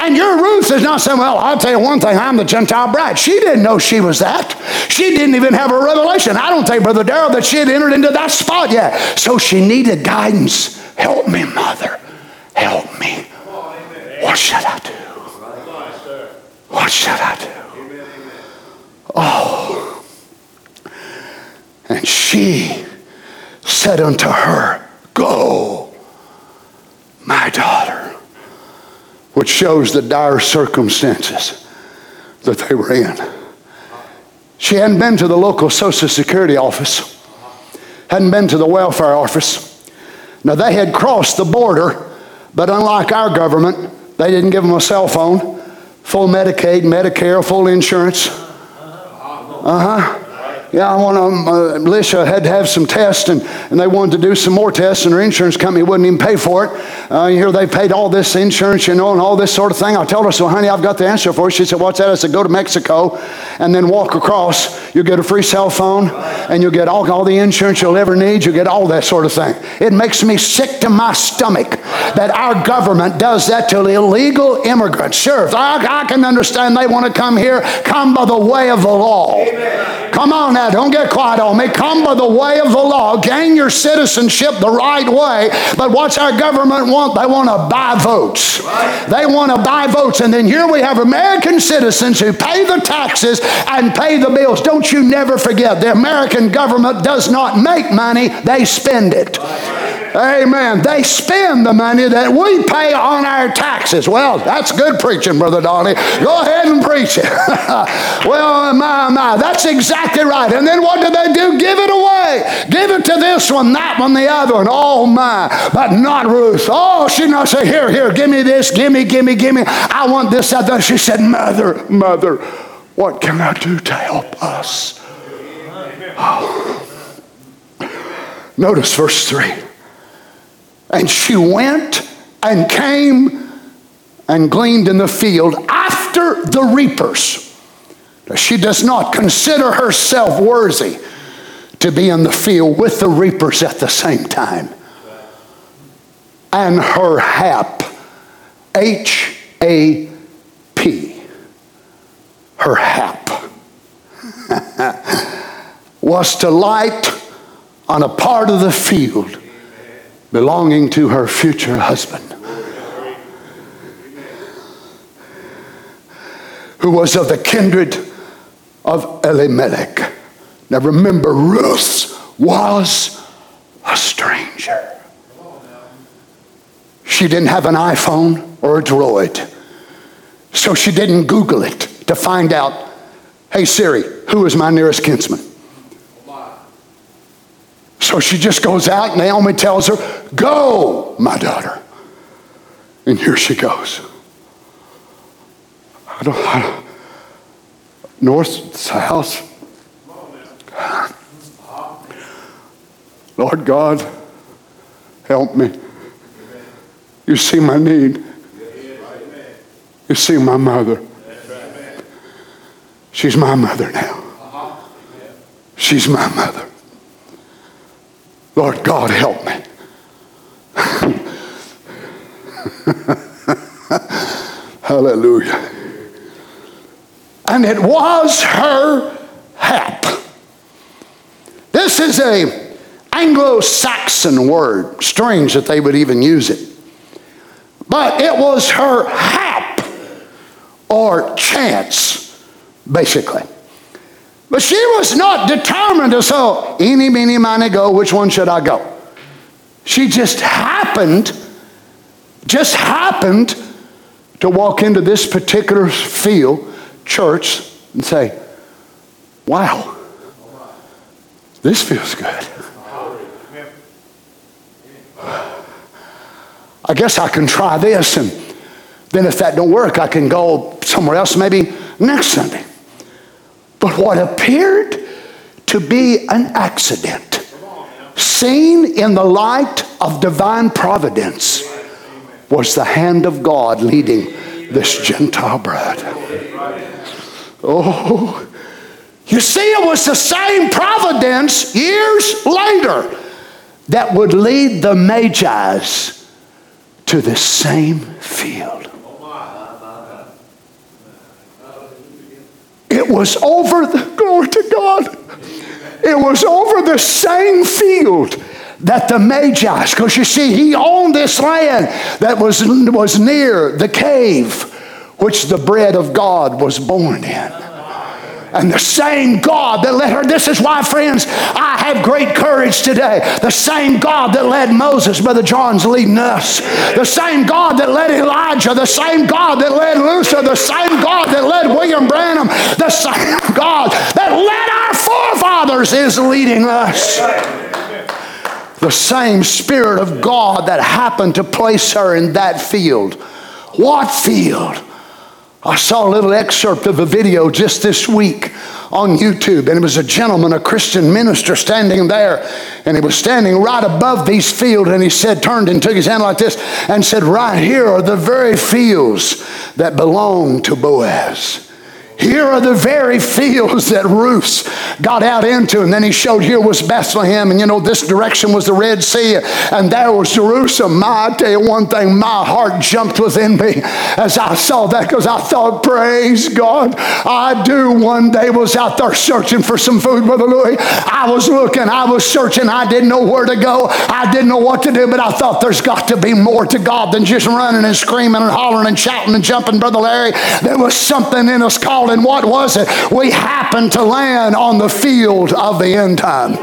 And your Ruth is not saying, well, I'll tell you one thing, I'm the Gentile bride. She didn't know she was that. She didn't even have a revelation. I don't think, Brother Darrell, that she had entered into that spot yet. So she needed guidance. Help me, Mother. Help me. What should I do? What should I do? Oh. And she said unto her, Go, my daughter, which shows the dire circumstances that they were in. She hadn't been to the local Social Security office, hadn't been to the welfare office now, they had crossed the border, but unlike our government, they didn't give them a cell phone, full Medicaid, Medicare, full insurance. Uh huh. Yeah, I want to, uh, Alicia had to have some tests and, and they wanted to do some more tests and her insurance company wouldn't even pay for it. Uh, you hear they paid all this insurance, you know, and all this sort of thing. I told her, so honey, I've got the answer for you. She said, what's that? I said, go to Mexico and then walk across. You'll get a free cell phone and you'll get all, all the insurance you'll ever need. You'll get all that sort of thing. It makes me sick to my stomach that our government does that to illegal immigrants. Sure, I, I can understand they want to come here, come by the way of the law. Amen. Come on now, don't get quiet on me. Come by the way of the law, gain your citizenship the right way. But what's our government want? They want to buy votes. They want to buy votes. And then here we have American citizens who pay the taxes and pay the bills. Don't you never forget, the American government does not make money, they spend it. Amen. They spend the money that we pay on our taxes. Well, that's good preaching, Brother Donnie. Go ahead and preach it. [laughs] well, my, my, that's exactly right. And then what do they do? Give it away. Give it to this one, that one, the other one. Oh, my. But not Ruth. Oh, she not say, here, here, give me this, give me, give me, give me. I want this, that. She said, Mother, Mother, what can I do to help us? Oh. Notice verse 3. And she went and came and gleaned in the field after the reapers. She does not consider herself worthy to be in the field with the reapers at the same time. And her hap, H A P, her hap, [laughs] was to light on a part of the field belonging to her future husband, who was of the kindred of Elimelech. Now remember, Ruth was a stranger. She didn't have an iPhone or a droid, so she didn't Google it to find out hey Siri, who is my nearest kinsman? So she just goes out. And Naomi tells her, Go, my daughter. And here she goes. I don't, I don't north, south. Lord God, help me. You see my need. You see my mother. She's my mother now. She's my mother. Lord God, help me. [laughs] Hallelujah. And it was her hap. This is a Anglo-Saxon word. Strange that they would even use it. But it was her hap or chance, basically. But she was not determined to so, any, meeny, miny, go, which one should I go? She just happened, just happened to walk into this particular field, church, and say, wow, this feels good. I guess I can try this, and then if that don't work, I can go somewhere else maybe next Sunday. But what appeared to be an accident, seen in the light of divine providence, was the hand of God leading this Gentile bride. Oh, you see, it was the same providence years later that would lead the Magi's to the same field. It was over the, glory to God. It was over the same field that the Magi, because you see, he owned this land that was, was near the cave which the bread of God was born in. And the same God that led her, this is why, friends, I have great courage today. The same God that led Moses, Brother John's leading us. The same God that led Elijah, the same God that led Luther, the same God that led William Branham, the same [laughs] God that led our forefathers is leading us. The same Spirit of God that happened to place her in that field. What field? I saw a little excerpt of a video just this week on YouTube, and it was a gentleman, a Christian minister, standing there, and he was standing right above these fields, and he said, turned and took his hand like this, and said, Right here are the very fields that belong to Boaz. Here are the very fields that Ruth got out into. And then he showed here was Bethlehem, and you know, this direction was the Red Sea, and there was Jerusalem. My, I tell you one thing, my heart jumped within me as I saw that because I thought, praise God, I do one day was out there searching for some food, Brother Louis. I was looking, I was searching, I didn't know where to go, I didn't know what to do, but I thought there's got to be more to God than just running and screaming and hollering and shouting and jumping, Brother Larry. There was something in us called and what was it? We happened to land on the field of the end time.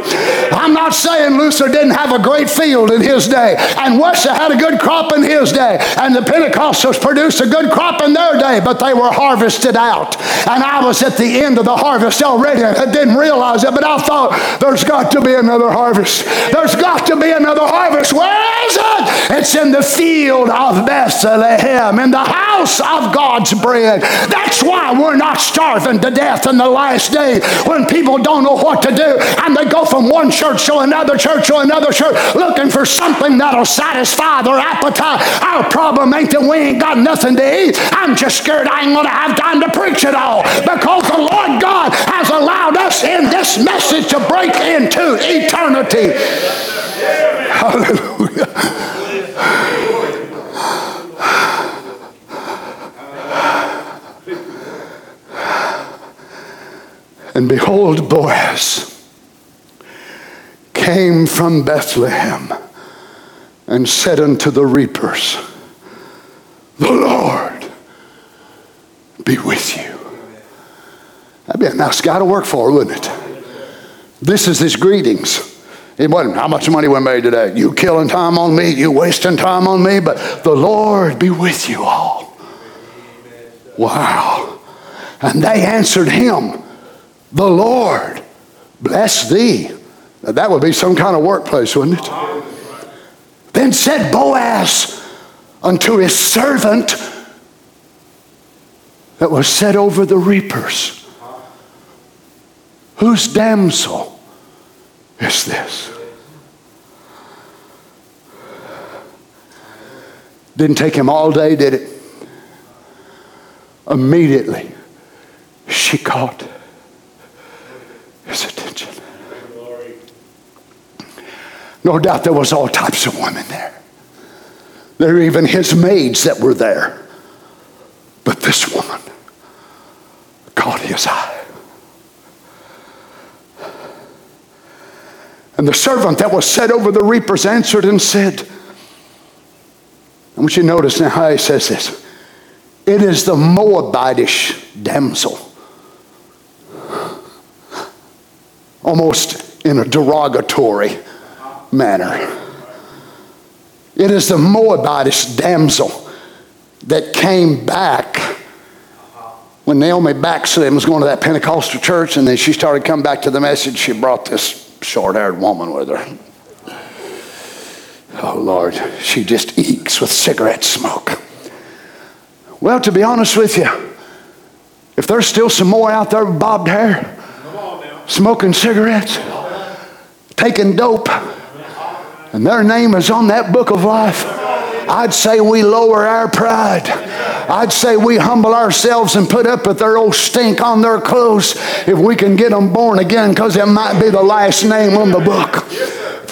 I'm not saying Luther didn't have a great field in his day, and Wesley had a good crop in his day, and the Pentecostals produced a good crop in their day, but they were harvested out. And I was at the end of the harvest already. I didn't realize it, but I thought there's got to be another harvest. There's got to be another harvest. Where is it? It's in the field of Bethlehem, in the house of God's bread. That's why we're not starving to death in the last day when people don't know what to do and they go from one church to another church to another church looking for something that'll satisfy their appetite. Our problem ain't that we ain't got nothing to eat. I'm just scared I ain't going to have time to preach it all because the Lord God has allowed us in this message to break into eternity. Hallelujah. And behold, Boaz came from Bethlehem and said unto the reapers, The Lord be with you. That'd be a nice guy to work for, wouldn't it? This is his greetings. It wasn't how much money we made today. You killing time on me, you wasting time on me, but the Lord be with you all. Wow. And they answered him, the Lord bless thee. Now, that would be some kind of workplace, wouldn't it? Then said Boaz unto his servant that was set over the reapers, Whose damsel is this? Didn't take him all day, did it? Immediately, she caught his attention. No doubt there was all types of women there. There were even his maids that were there. But this woman caught his eye. And the servant that was set over the reapers answered and said, I want you to notice now how he says this. It is the Moabitish damsel almost in a derogatory manner. It is the Moabitish damsel that came back when Naomi backslid was going to that Pentecostal church, and then she started coming back to the message. She brought this short haired woman with her. Oh, Lord, she just eeks with cigarette smoke. Well, to be honest with you, if there's still some more out there with bobbed hair, smoking cigarettes, taking dope, and their name is on that book of life, I'd say we lower our pride. I'd say we humble ourselves and put up with their old stink on their clothes if we can get them born again because it might be the last name on the book.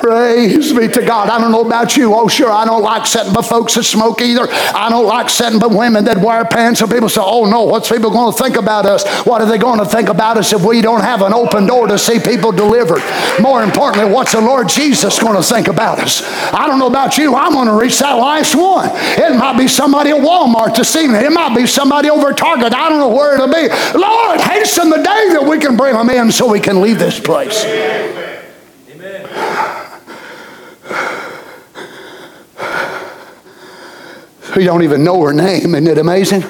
Praise be to God. I don't know about you. Oh, sure, I don't like sitting by folks that smoke either. I don't like sitting by women that wear pants. And people say, oh no, what's people going to think about us? What are they going to think about us if we don't have an open door to see people delivered? More importantly, what's the Lord Jesus going to think about us? I don't know about you. I'm going to reach that last one. It might be somebody at Walmart see me. It might be somebody over Target. I don't know where it'll be. Lord, hasten the day that we can bring them in so we can leave this place. Amen. We don't even know her name. Isn't it amazing?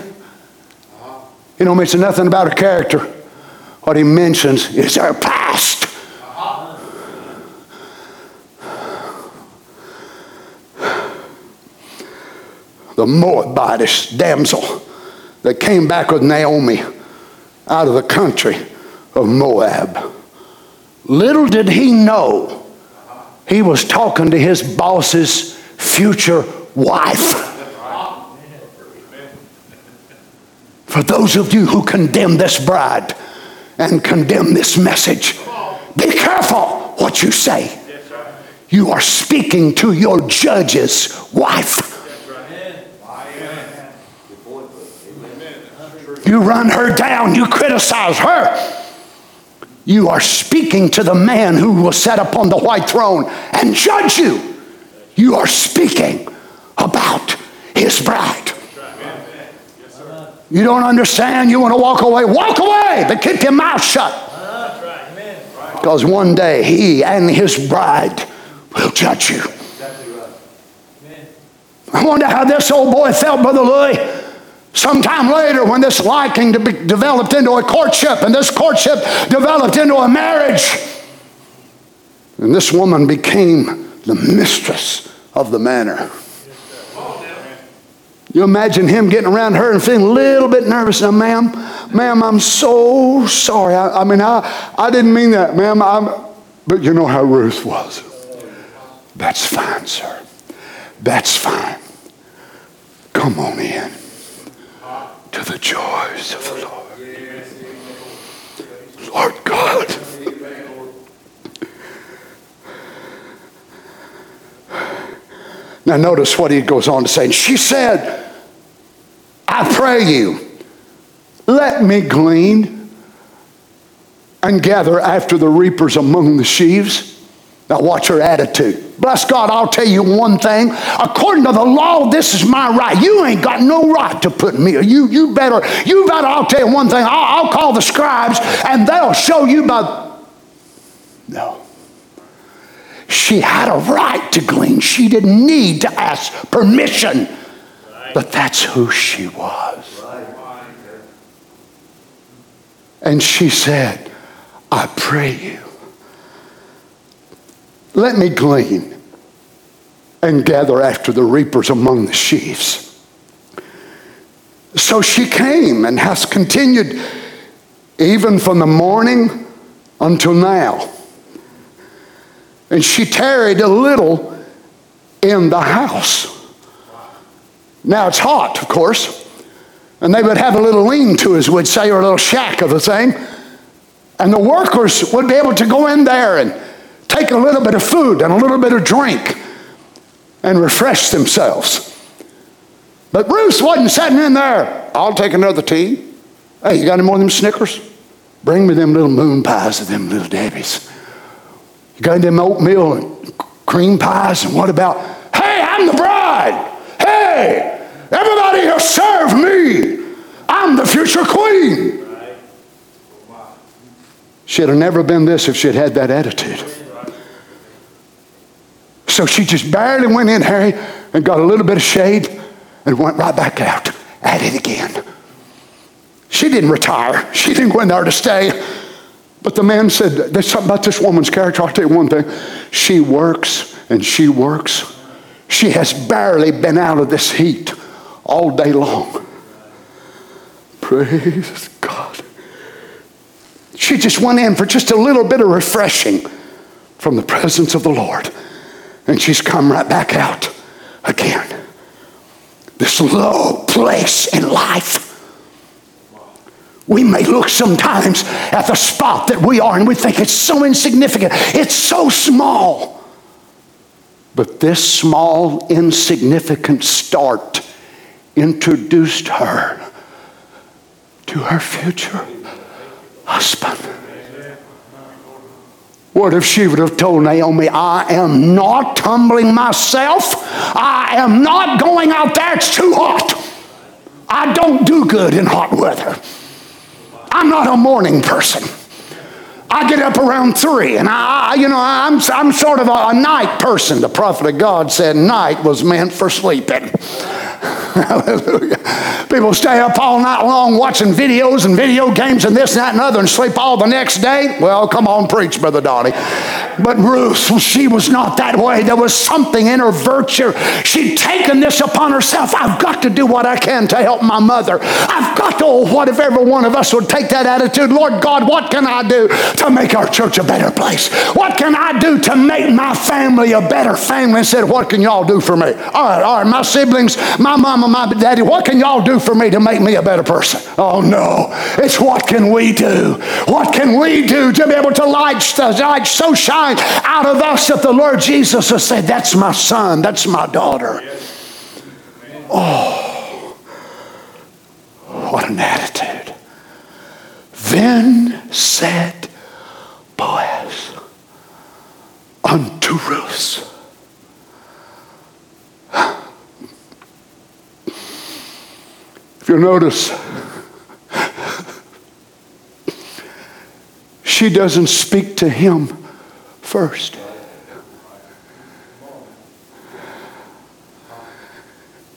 He don't mention nothing about her character. What he mentions is her past. The Moabitish damsel that came back with Naomi out of the country of Moab. Little did he know he was talking to his boss's future wife. For those of you who condemn this bride and condemn this message, be careful what you say. You are speaking to your judge's wife. You run her down, you criticize her. You are speaking to the man who will sit upon the white throne and judge you. You are speaking about his bride. You don't understand? You want to walk away? Walk away, but keep your mouth shut. Because one day he and his bride will judge you. I wonder how this old boy felt, Brother Louis. Sometime later, when this liking developed into a courtship, and this courtship developed into a marriage, and this woman became the mistress of the manor. You imagine him getting around her and feeling a little bit nervous. Now, ma'am, ma'am, I'm so sorry. I, I mean, I, I didn't mean that, ma'am. I'm, but you know how Ruth was. That's fine, sir. That's fine. Come on in to the joys of the Lord. Lord God. Now, notice what he goes on to say. She said, I pray you, let me glean and gather after the reapers among the sheaves. Now, watch her attitude. Bless God, I'll tell you one thing. According to the law, this is my right. You ain't got no right to put me. You, you better, you better, I'll tell you one thing. I'll, I'll call the scribes and they'll show you by. No. She had a right to glean. She didn't need to ask permission. But that's who she was. And she said, I pray you let me glean and gather after the reapers among the sheaves. So she came and has continued even from the morning until now. And she tarried a little in the house. Now it's hot, of course, and they would have a little lean to, as we'd say, or a little shack of a thing. And the workers would be able to go in there and take a little bit of food and a little bit of drink and refresh themselves. But Ruth wasn't sitting in there. I'll take another tea. Hey, you got any more of them Snickers? Bring me them little moon pies of them little Debbie's. You got them oatmeal and cream pies? And what about, hey, I'm the bride. Hey, everybody here serve me. I'm the future queen. She'd have never been this if she'd had that attitude. So she just barely went in, Harry, and got a little bit of shade and went right back out at it again. She didn't retire. She didn't go in there to stay. But the man said, There's something about this woman's character. I'll tell you one thing. She works and she works. She has barely been out of this heat all day long. Praise God. She just went in for just a little bit of refreshing from the presence of the Lord. And she's come right back out again. This low place in life. We may look sometimes at the spot that we are and we think it's so insignificant, it's so small. But this small, insignificant start introduced her to her future husband. What if she would have told Naomi, I am not tumbling myself. I am not going out there. It's too hot. I don't do good in hot weather. I'm not a morning person. I get up around three, and I, you know, I'm, I'm sort of a, a night person. The prophet of God said night was meant for sleeping. [laughs] Hallelujah. People stay up all night long watching videos and video games and this, and that, and other and sleep all the next day. Well, come on, preach, Brother Donnie. But Ruth, well, she was not that way. There was something in her virtue. She'd taken this upon herself. I've got to do what I can to help my mother. I've got to, oh, what if every one of us would take that attitude? Lord God, what can I do to make our church a better place? What can I do to make my family a better family? And said, What can y'all do for me? All right, all right, my siblings, my mama, my daddy, what can y'all do for me to make me a better person? Oh no, it's what can we do? What can we do to be able to light, light so shine out of us that the Lord Jesus has said, That's my son, that's my daughter. Oh, what an attitude. Then said Boaz unto Ruth. If you notice, she doesn't speak to him first.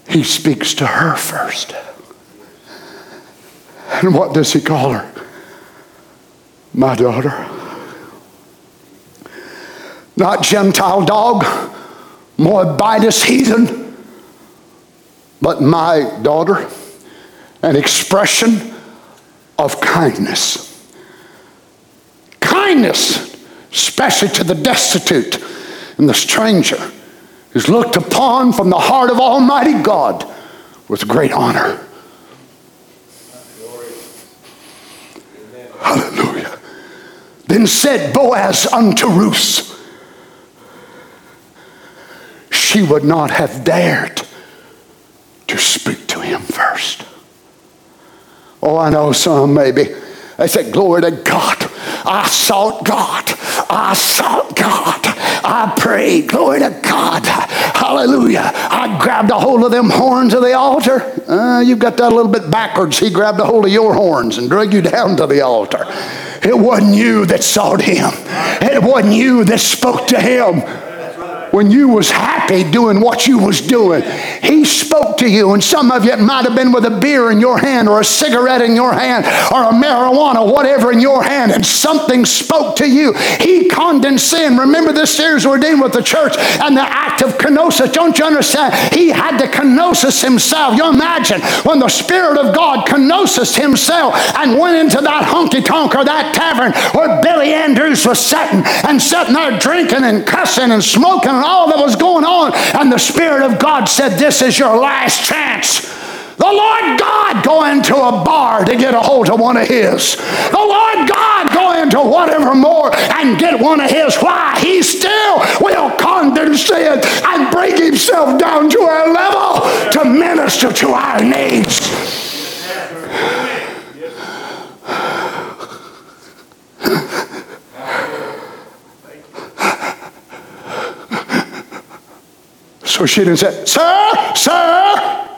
He speaks to her first. And what does he call her? My daughter. Not Gentile dog, Moabitess heathen, but my daughter. An expression of kindness. Kindness, especially to the destitute and the stranger, is looked upon from the heart of Almighty God with great honor. Hallelujah. Then said Boaz unto Ruth, she would not have dared to speak to him first. Oh, I know some maybe. They say, Glory to God. I sought God. I sought God. I prayed. Glory to God. Hallelujah. I grabbed a hold of them horns of the altar. Uh, you've got that a little bit backwards. He grabbed a hold of your horns and dragged you down to the altar. It wasn't you that sought him. It wasn't you that spoke to him when you was happy doing what you was doing. He spoke to you, and some of you it might have been with a beer in your hand or a cigarette in your hand or a marijuana, whatever in your hand, and something spoke to you. He condescended. Remember this series we're dealing with the church and the act of kenosis. Don't you understand? He had to kenosis himself. You imagine when the Spirit of God kenosis himself and went into that honky tonk or that tavern where Billy Andrews was sitting and sitting there drinking and cussing and smoking and all that was going on. And the Spirit of God said, This is your last chance. The Lord God go into a bar to get a hold of one of his. The Lord God go into whatever more and get one of his. Why? He still will condense condescend and bring himself down to our level to minister to our needs. So she didn't say, Sir, sir,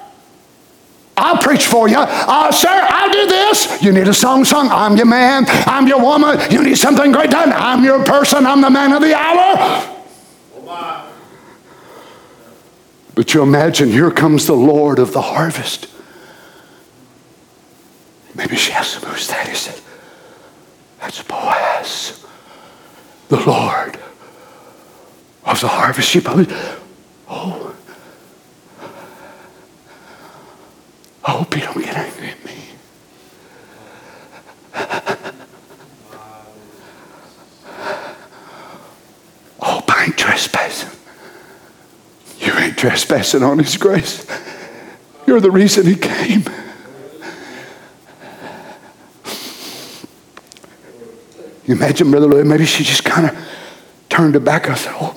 I'll preach for you. Uh, sir, I'll do this. You need a song sung. I'm your man. I'm your woman. You need something great done. I'm your person. I'm the man of the hour. But you imagine, here comes the Lord of the harvest. Maybe she asked him, Who's that? He said, That's Boaz, the Lord of the harvest. She probably, Oh. I hope you don't get angry at me. Oh, I ain't trespassing. You ain't trespassing on His grace. You're the reason He came. You imagine, Brother Louis, maybe she just kind of turned her back. I said, Oh,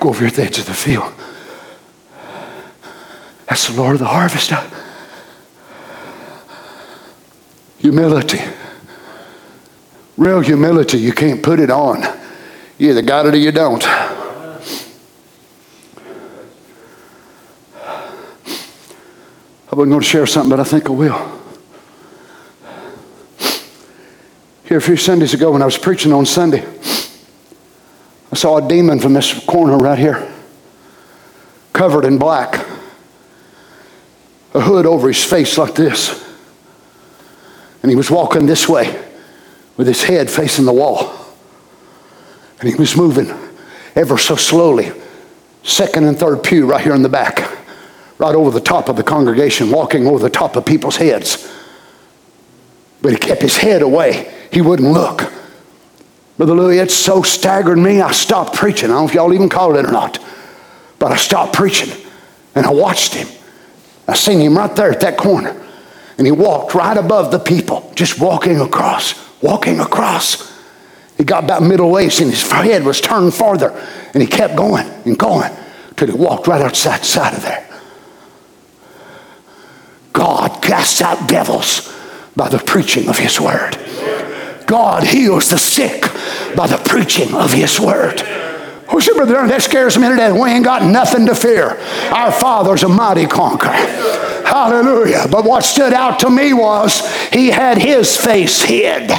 go over here at the edge of the field. That's the Lord of the harvest. Humility. Real humility, you can't put it on. You either got it or you don't. I wasn't going to share something, but I think I will. Here a few Sundays ago when I was preaching on Sunday, I saw a demon from this corner right here, covered in black. a hood over his face like this. And he was walking this way with his head facing the wall. And he was moving ever so slowly. Second and third pew right here in the back, right over the top of the congregation, walking over the top of people's heads. But he kept his head away. He wouldn't look. Brother Louis, it so staggered me, I stopped preaching. I don't know if y'all even called it or not. But I stopped preaching and I watched him. I seen him right there at that corner. And he walked right above the people, just walking across, walking across. He got about middle waist and his head was turned farther. And he kept going and going till he walked right outside side of there. God casts out devils by the preaching of his word. God heals the sick by the preaching of his word. Oh, sure, brother, that scares me today. We ain't got nothing to fear. Our Father's a mighty conqueror. Hallelujah. But what stood out to me was he had his face hid.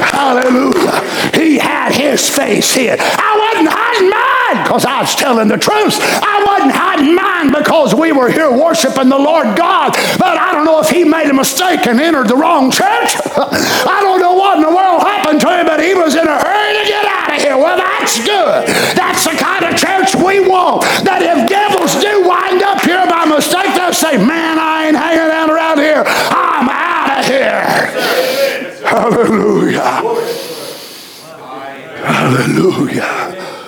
Hallelujah. He had his face hid. I wasn't hiding mine because I was telling the truth. I wasn't hiding mine because we were here worshiping the Lord God. But I don't know if he made a mistake and entered the wrong church. [laughs] I don't know what in the world happened to him, but he was in a hurry to get out of here. Well, that's good. That's the kind of church we want. That if devils do wind up here by mistake, they'll say, Man, I ain't hanging out around here. I'm out of here. Hallelujah. Hallelujah.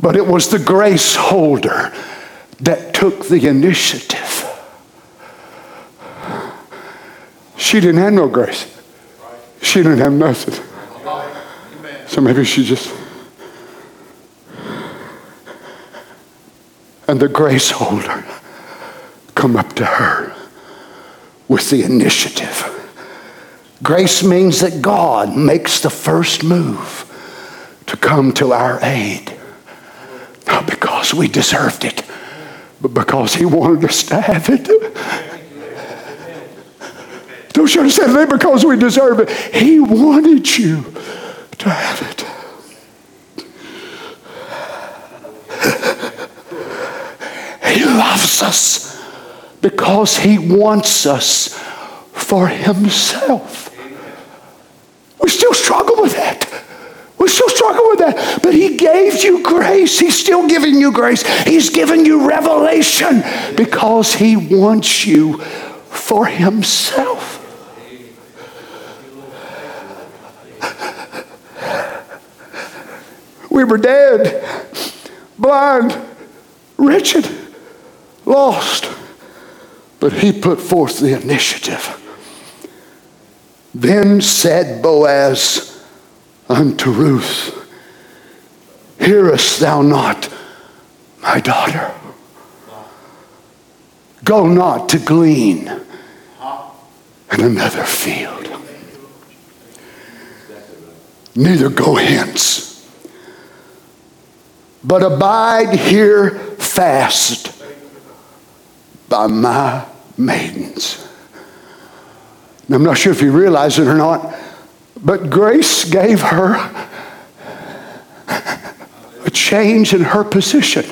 But it was the grace holder that took the initiative. She didn't have no grace. She didn't have nothing. So maybe she just. And the grace holder come up to her with the initiative. Grace means that God makes the first move to come to our aid. Not because we deserved it, but because He wanted us to have it. Don't you understand? It because we deserve it. He wanted you to have it. He loves us because He wants us for Himself. We still struggle with that. We still struggling with that. But He gave you grace. He's still giving you grace. He's given you revelation because He wants you for Himself. We were dead, blind, wretched, lost. But he put forth the initiative. Then said Boaz unto Ruth, Hearest thou not, my daughter? Go not to glean in another field, neither go hence, but abide here fast by my maidens. Now, I'm not sure if you realize it or not, but grace gave her a change in her position.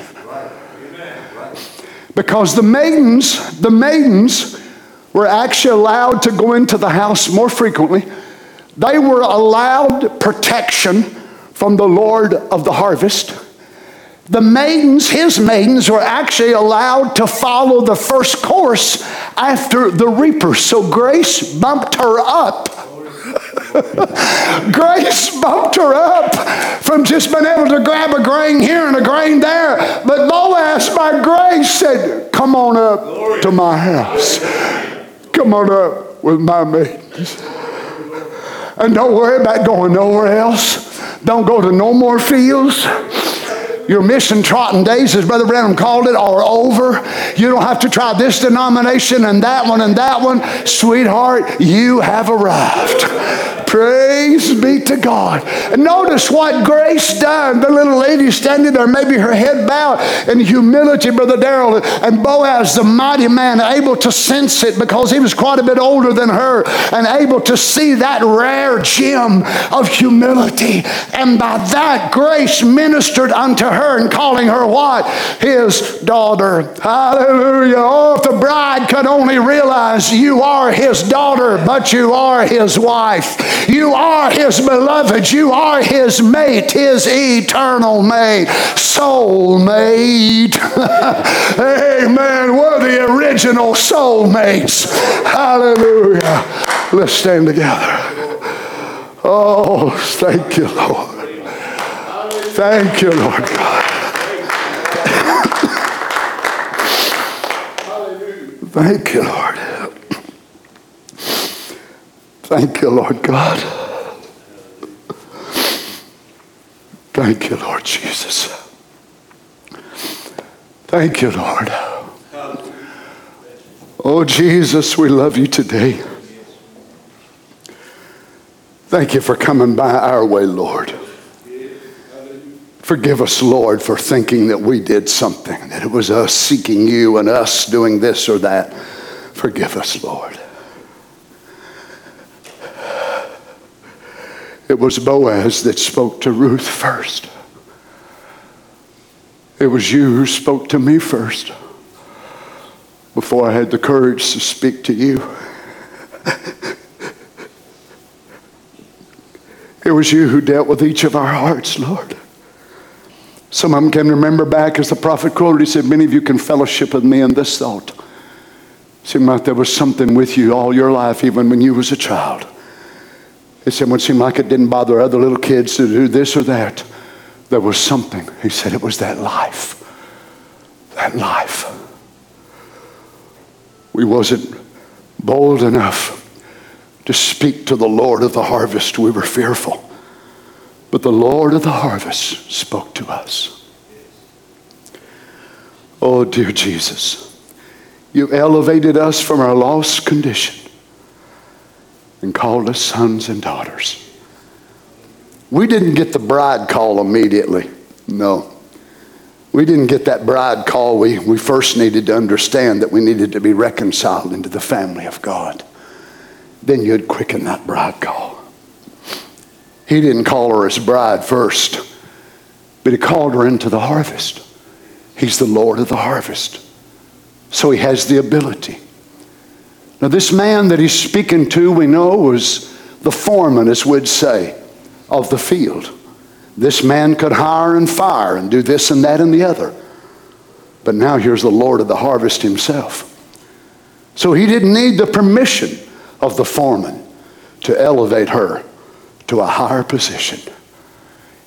Because the maidens, the maidens were actually allowed to go into the house more frequently. They were allowed protection from the Lord of the harvest. The maidens, his maidens, were actually allowed to follow the first course after the reapers. So grace bumped her up. Grace bumped her up from just being able to grab a grain here and a grain there. But Boaz, by grace, said, Come on up to my house. Come on up with my maidens. And don't worry about going nowhere else. Don't go to no more fields. Your mission trotting days, as Brother Branham called it, are over. You don't have to try this denomination and that one and that one. Sweetheart, you have arrived. Praise be to God. And notice what Grace done. The little lady standing there, maybe her head bowed in humility, Brother Darrell. And Boaz, the mighty man, able to sense it because he was quite a bit older than her and able to see that rare gem of humility. And by that, Grace ministered unto her and calling her what? His daughter. Hallelujah. Oh, if the bride could only realize you are his daughter, but you are his wife. You are his beloved. You are his mate, his eternal mate, soul mate. [laughs] Amen. We're the original soul mates. Hallelujah. Let's stand together. Oh, thank you, Lord. Thank you, Lord God. Thank you, Lord. Thank you, Lord God. Thank you, Lord Jesus. Thank you, Lord. Oh, Jesus, we love you today. Thank you for coming by our way, Lord. Forgive us, Lord, for thinking that we did something, that it was us seeking you and us doing this or that. Forgive us, Lord. It was Boaz that spoke to Ruth first. It was you who spoke to me first before I had the courage to speak to you. it was you who dealt with each of our hearts, Lord. Some of them can remember back as the prophet quoted, he said, Many of you can fellowship with me in this thought. Seemed like there was something with you all your life, even when you was a child. It said, when it seemed like it didn't bother other little kids to do this or that, there was something. He said it was that life. That life. We wasn't bold enough to speak to the Lord of the harvest. We were fearful. But the Lord of the harvest spoke to us. Oh, dear Jesus, you elevated us from our lost condition and called us sons and daughters. We didn't get the bride call immediately. No. We didn't get that bride call. We, we first needed to understand that we needed to be reconciled into the family of God. Then you'd quicken that bride call. He didn't call her his bride first, but he called her into the harvest. He's the Lord of the harvest. So he has the ability now, this man that he's speaking to, we know, was the foreman, as we'd say, of the field. This man could hire and fire and do this and that and the other. But now here's the Lord of the harvest himself. So he didn't need the permission of the foreman to elevate her to a higher position.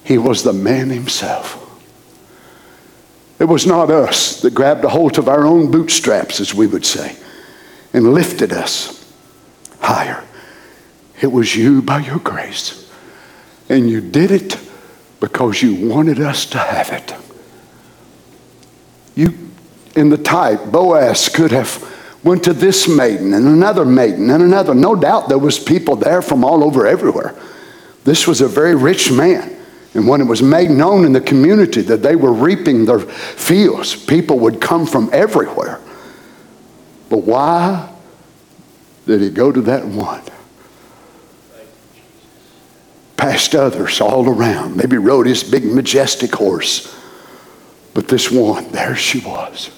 He was the man himself. It was not us that grabbed a hold of our own bootstraps, as we would say and lifted us higher. It was you by your grace. And you did it because you wanted us to have it. You, in the type, Boaz could have went to this maiden and another maiden and another. No doubt there was people there from all over everywhere. This was a very rich man. And when it was made known in the community that they were reaping their fields, people would come from everywhere. But why did he go to that one? Past others all around. Maybe rode his big majestic horse. But this one, there she was.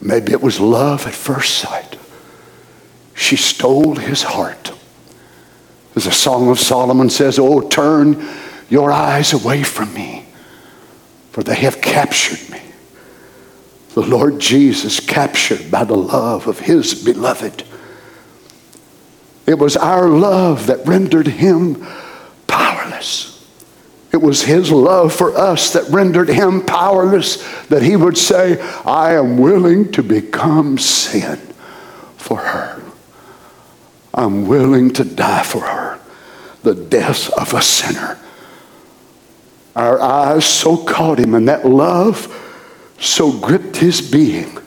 Maybe it was love at first sight. She stole his heart. As the Song of Solomon says, Oh, turn your eyes away from me, for they have captured me the Lord Jesus captured by the love of his beloved. It was our love that rendered him powerless. It was his love for us that rendered him powerless, that he would say, I am willing to become sin for her. I'm willing to die for her, the death of a sinner. Our eyes so caught him, and that love so gripped his being.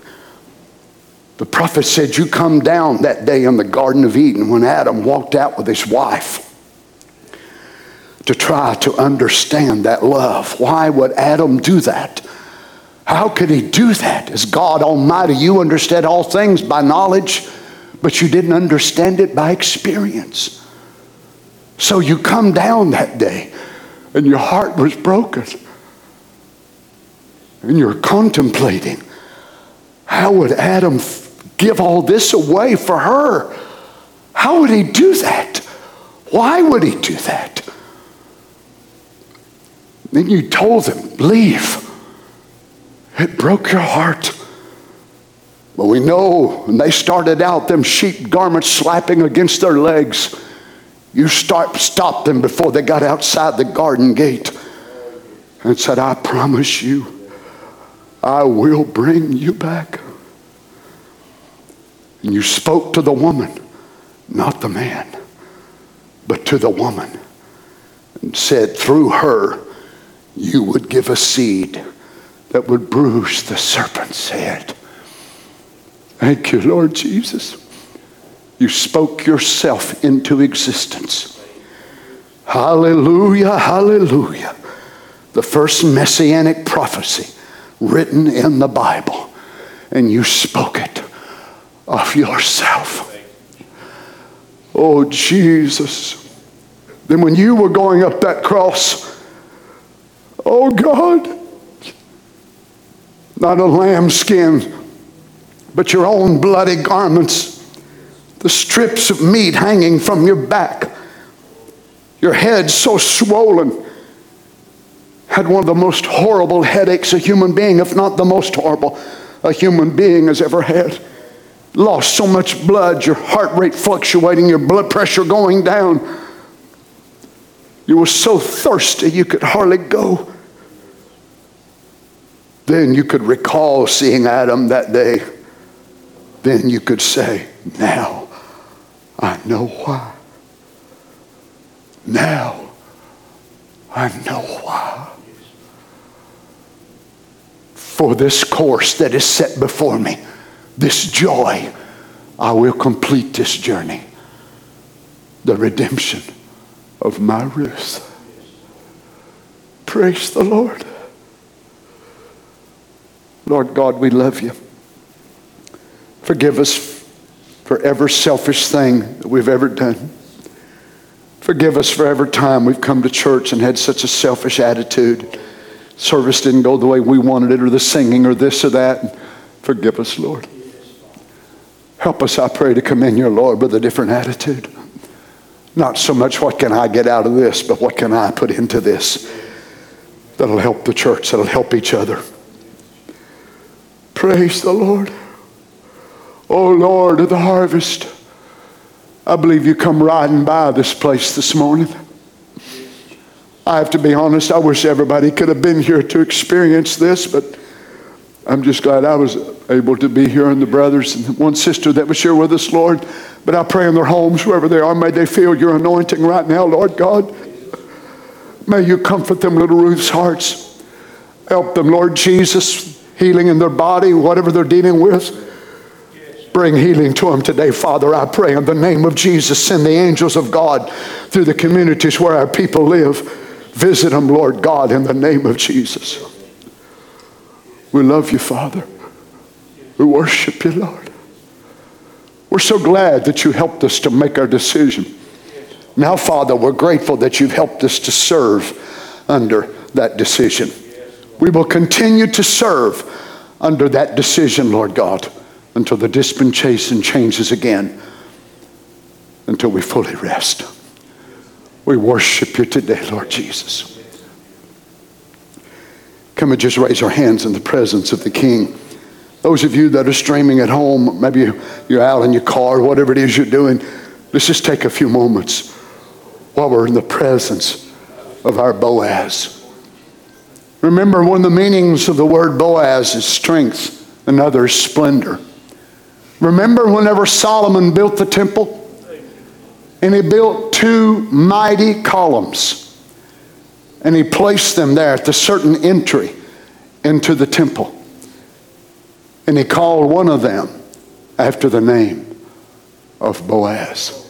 The prophet said, You come down that day in the Garden of Eden when Adam walked out with his wife to try to understand that love. Why would Adam do that? How could he do that? As God Almighty, you understand all things by knowledge, but you didn't understand it by experience. So you come down that day and your heart was broken. And you're contemplating how would Adam give all this away for her? How would he do that? Why would he do that? Then you told him, leave. It broke your heart. But we know when they started out, them sheep garments slapping against their legs, you start, stopped them before they got outside the garden gate and said, I promise you, I will bring you back. And you spoke to the woman, not the man, but to the woman, and said, through her, you would give a seed that would bruise the serpent's head. Thank you, Lord Jesus. You spoke yourself into existence. Hallelujah, hallelujah. The first messianic prophecy written in the Bible, and you spoke it of yourself. Oh, Jesus. Then when you were going up that cross, oh God, not a lamb skin, but your own bloody garments the strips of meat hanging from your back, your head so swollen. Had one of the most horrible headaches a human being, if not the most horrible, a human being has ever had. Lost so much blood, your heart rate fluctuating, your blood pressure going down. You were so thirsty you could hardly go. Then you could recall seeing Adam that day. Then you could say, Now I know why. Now I know why. For this course that is set before me, this joy, I will complete this journey. The redemption of my Ruth. Praise the Lord. Lord God, we love you. Forgive us for every selfish thing that we've ever done. Forgive us for every time we've come to church and had such a selfish attitude. Service didn't go the way we wanted it, or the singing, or this or that. Forgive us, Lord. Help us, I pray, to come in your Lord with a different attitude. Not so much what can I get out of this, but what can I put into this that'll help the church, that'll help each other. Praise the Lord. Oh Lord of the harvest, I believe you come riding by this place this morning. I have to be honest, I wish everybody could have been here to experience this, but I'm just glad I was able to be here and the brothers and one sister that was here with us, Lord. But I pray in their homes, wherever they are, may they feel your anointing right now, Lord God. May you comfort them, little Ruth's hearts. Help them, Lord Jesus, healing in their body, whatever they're dealing with. Bring healing to them today, Father. I pray in the name of Jesus. Send the angels of God through the communities where our people live. Visit them, Lord God, in the name of Jesus. We love you, Father. We worship you, Lord. We're so glad that you helped us to make our decision. Now, Father, we're grateful that you've helped us to serve under that decision. We will continue to serve under that decision, Lord God until the dispensation changes again, until we fully rest. We worship you today, Lord Jesus. Come and just raise our hands in the presence of the King. Those of you that are streaming at home, maybe you're out in your car, whatever it is you're doing, let's just take a few moments while we're in the presence of our Boaz. Remember, one of the meanings of the word Boaz is strength, another is splendor. Remember whenever Solomon built the temple? And he built two mighty columns. And he placed them there at the certain entry into the temple. And he called one of them after the name of Boaz.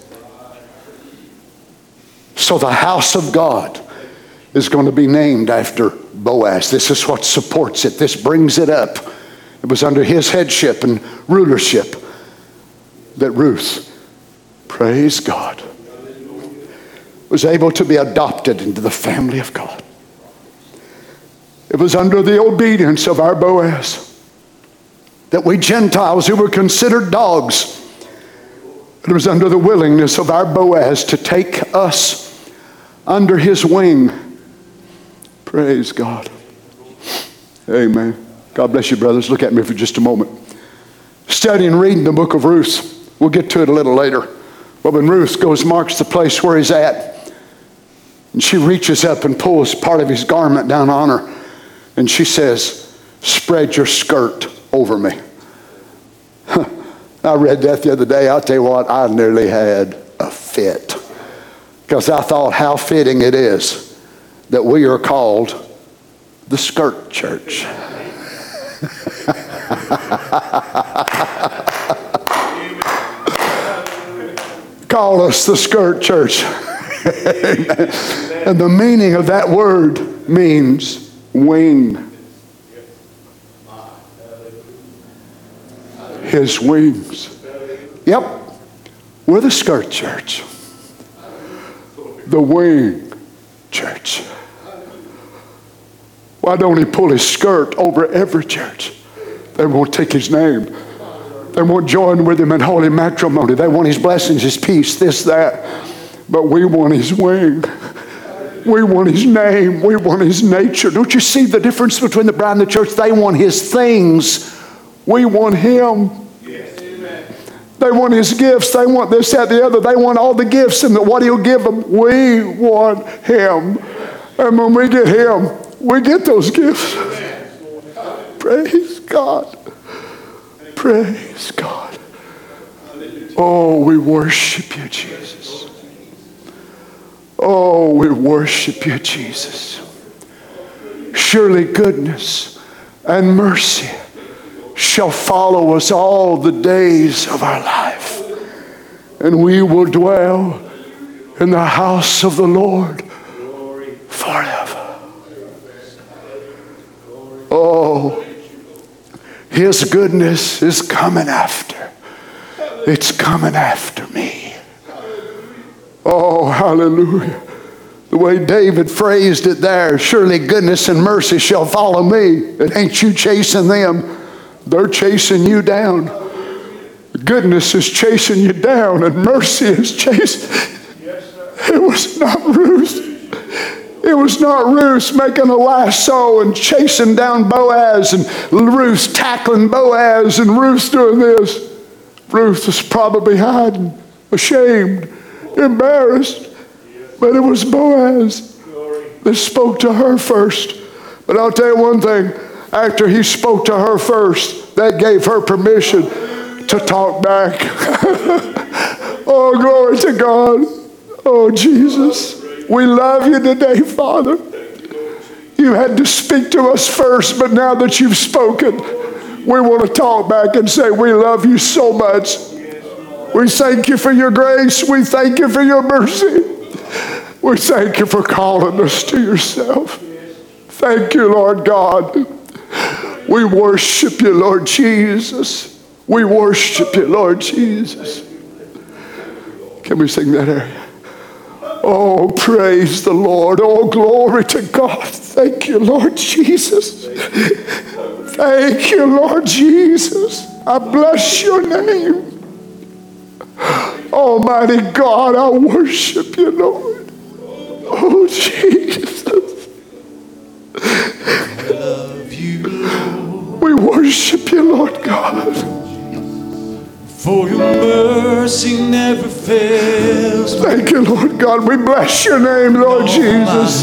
So the house of God is going to be named after Boaz. This is what supports it, this brings it up. It was under his headship and rulership that Ruth, praise God, was able to be adopted into the family of God. It was under the obedience of our Boaz that we Gentiles who were considered dogs, it was under the willingness of our Boaz to take us under his wing. Praise God. Amen. God bless you, brothers. Look at me for just a moment. Studying, reading the book of Ruth. We'll get to it a little later. But when Ruth goes, marks the place where he's at, and she reaches up and pulls part of his garment down on her, and she says, Spread your skirt over me. [laughs] I read that the other day. I'll tell you what, I nearly had a fit. Because I thought how fitting it is that we are called the skirt church. [laughs] Call us the skirt church. [laughs] and the meaning of that word means wing. His wings. Yep, we're the skirt church the wing church. Why don't he pull his skirt over every church? They won't take his name. They won't join with him in holy matrimony. They want his blessings, his peace, this, that. But we want his wing. We want his name. We want his nature. Don't you see the difference between the bride and the church? They want his things. We want him. They want his gifts. They want this, that, the other. They want all the gifts and what he'll give them. We want him. And when we get him, we get those gifts. Praise God. Praise God. Oh, we worship you, Jesus. Oh, we worship you, Jesus. Surely goodness and mercy shall follow us all the days of our life. And we will dwell in the house of the Lord forever. Oh, His goodness is coming after. It's coming after me. Oh, hallelujah. The way David phrased it there surely goodness and mercy shall follow me. It ain't you chasing them. They're chasing you down. Goodness is chasing you down, and mercy is chasing. It was not Ruth. It was not Ruth making a lasso and chasing down Boaz, and Ruth tackling Boaz, and Ruth doing this. Ruth was probably hiding, ashamed, embarrassed. But it was Boaz that spoke to her first. But I'll tell you one thing after he spoke to her first, that gave her permission to talk back. [laughs] oh, glory to God. Oh, Jesus. We love you today, Father. You had to speak to us first, but now that you've spoken, we want to talk back and say, We love you so much. We thank you for your grace. We thank you for your mercy. We thank you for calling us to yourself. Thank you, Lord God. We worship you, Lord Jesus. We worship you, Lord Jesus. Can we sing that area? Oh, praise the Lord. Oh, glory to God. Thank you, Lord Jesus. Thank you, Lord Jesus. I bless your name. Almighty God, I worship you, Lord. Oh, Jesus. We worship you, Lord God. For your mercy never fails. Thank you, Lord God. We bless your name, Lord Jesus.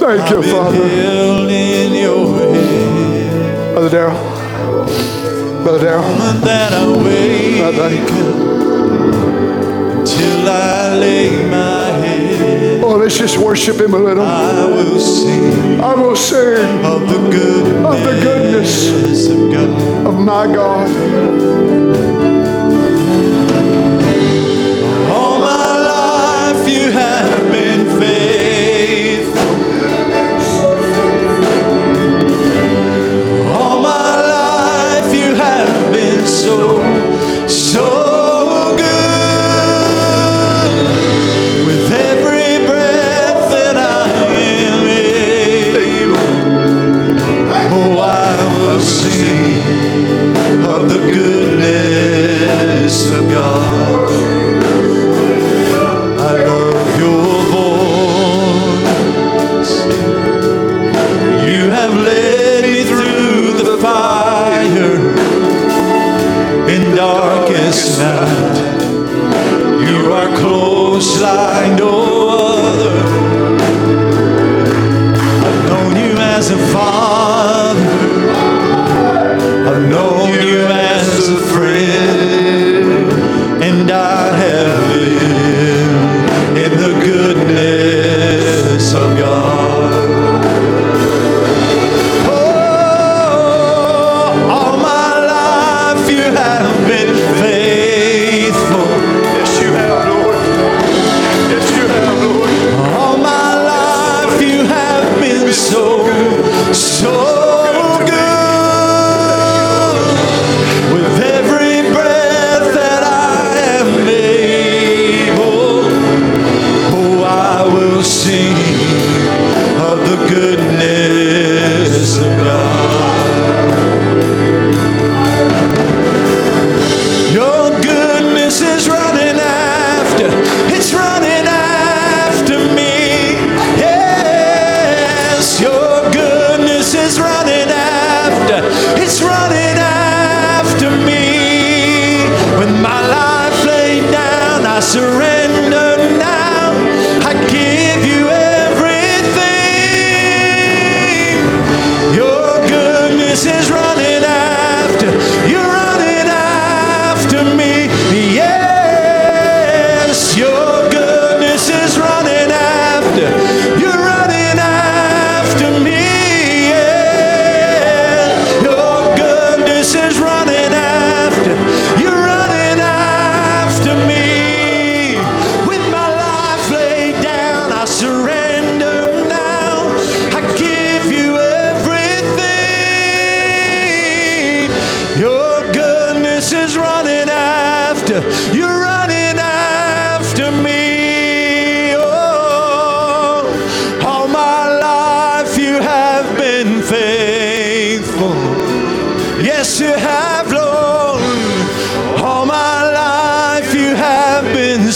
Thank you, Father. in your. Brother Darrell. Brother Darrell. That I wake Brother. till I lay my. Oh, let's just worship Him a little. I will sing I will sing of the goodness of the goodness of God. of my God.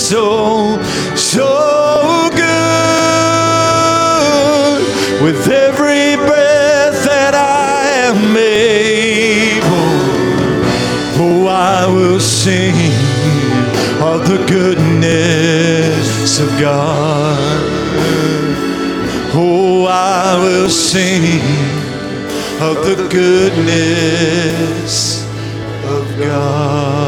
So, so good. With every breath that I am able, oh, I will sing of the goodness of God. Oh, I will sing of the goodness of God.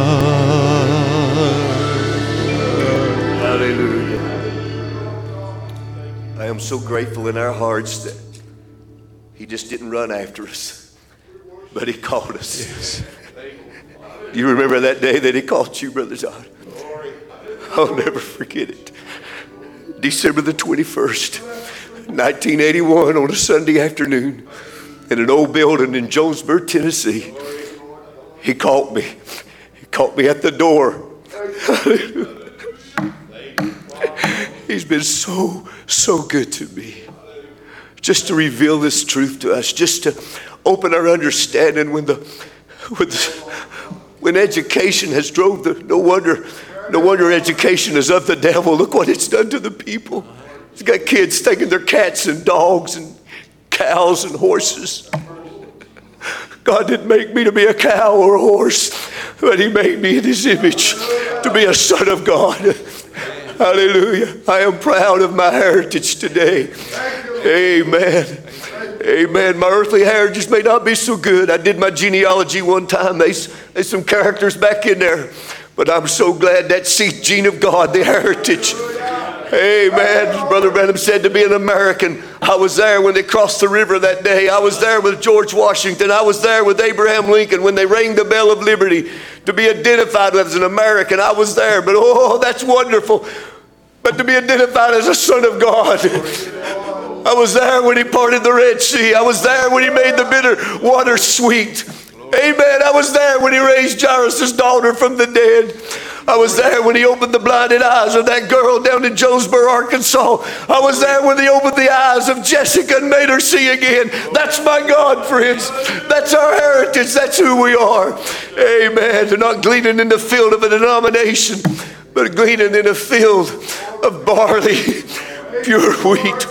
So grateful in our hearts that He just didn't run after us, but He called us. Do you remember that day that He called you, Brother John? I'll never forget it. December the 21st, 1981, on a Sunday afternoon, in an old building in Jonesboro, Tennessee. He caught me. He caught me at the door. [laughs] He's been so, so good to me. Just to reveal this truth to us, just to open our understanding when the, when, the, when education has drove the, no wonder, no wonder education is of the devil. Look what it's done to the people. It's got kids taking their cats and dogs and cows and horses. God didn't make me to be a cow or a horse, but He made me in His image to be a son of God. Hallelujah. I am proud of my heritage today. Amen. Amen. My earthly heritage may not be so good. I did my genealogy one time. There's, there's some characters back in there. But I'm so glad that seed gene of God, the heritage. Amen. Brother Branham said to be an American. I was there when they crossed the river that day. I was there with George Washington. I was there with Abraham Lincoln when they rang the bell of liberty to be identified as an American. I was there, but oh, that's wonderful. But to be identified as a son of God. I was there when he parted the Red Sea. I was there when he made the bitter water sweet. Amen. I was there when he raised Jairus' daughter from the dead. I was there when he opened the blinded eyes of that girl down in Jonesboro, Arkansas. I was there when he opened the eyes of Jessica and made her see again. That's my God, friends. That's our heritage. That's who we are. Amen. They're not gleaning in the field of a denomination, but gleaning in a field of barley, [laughs] pure wheat,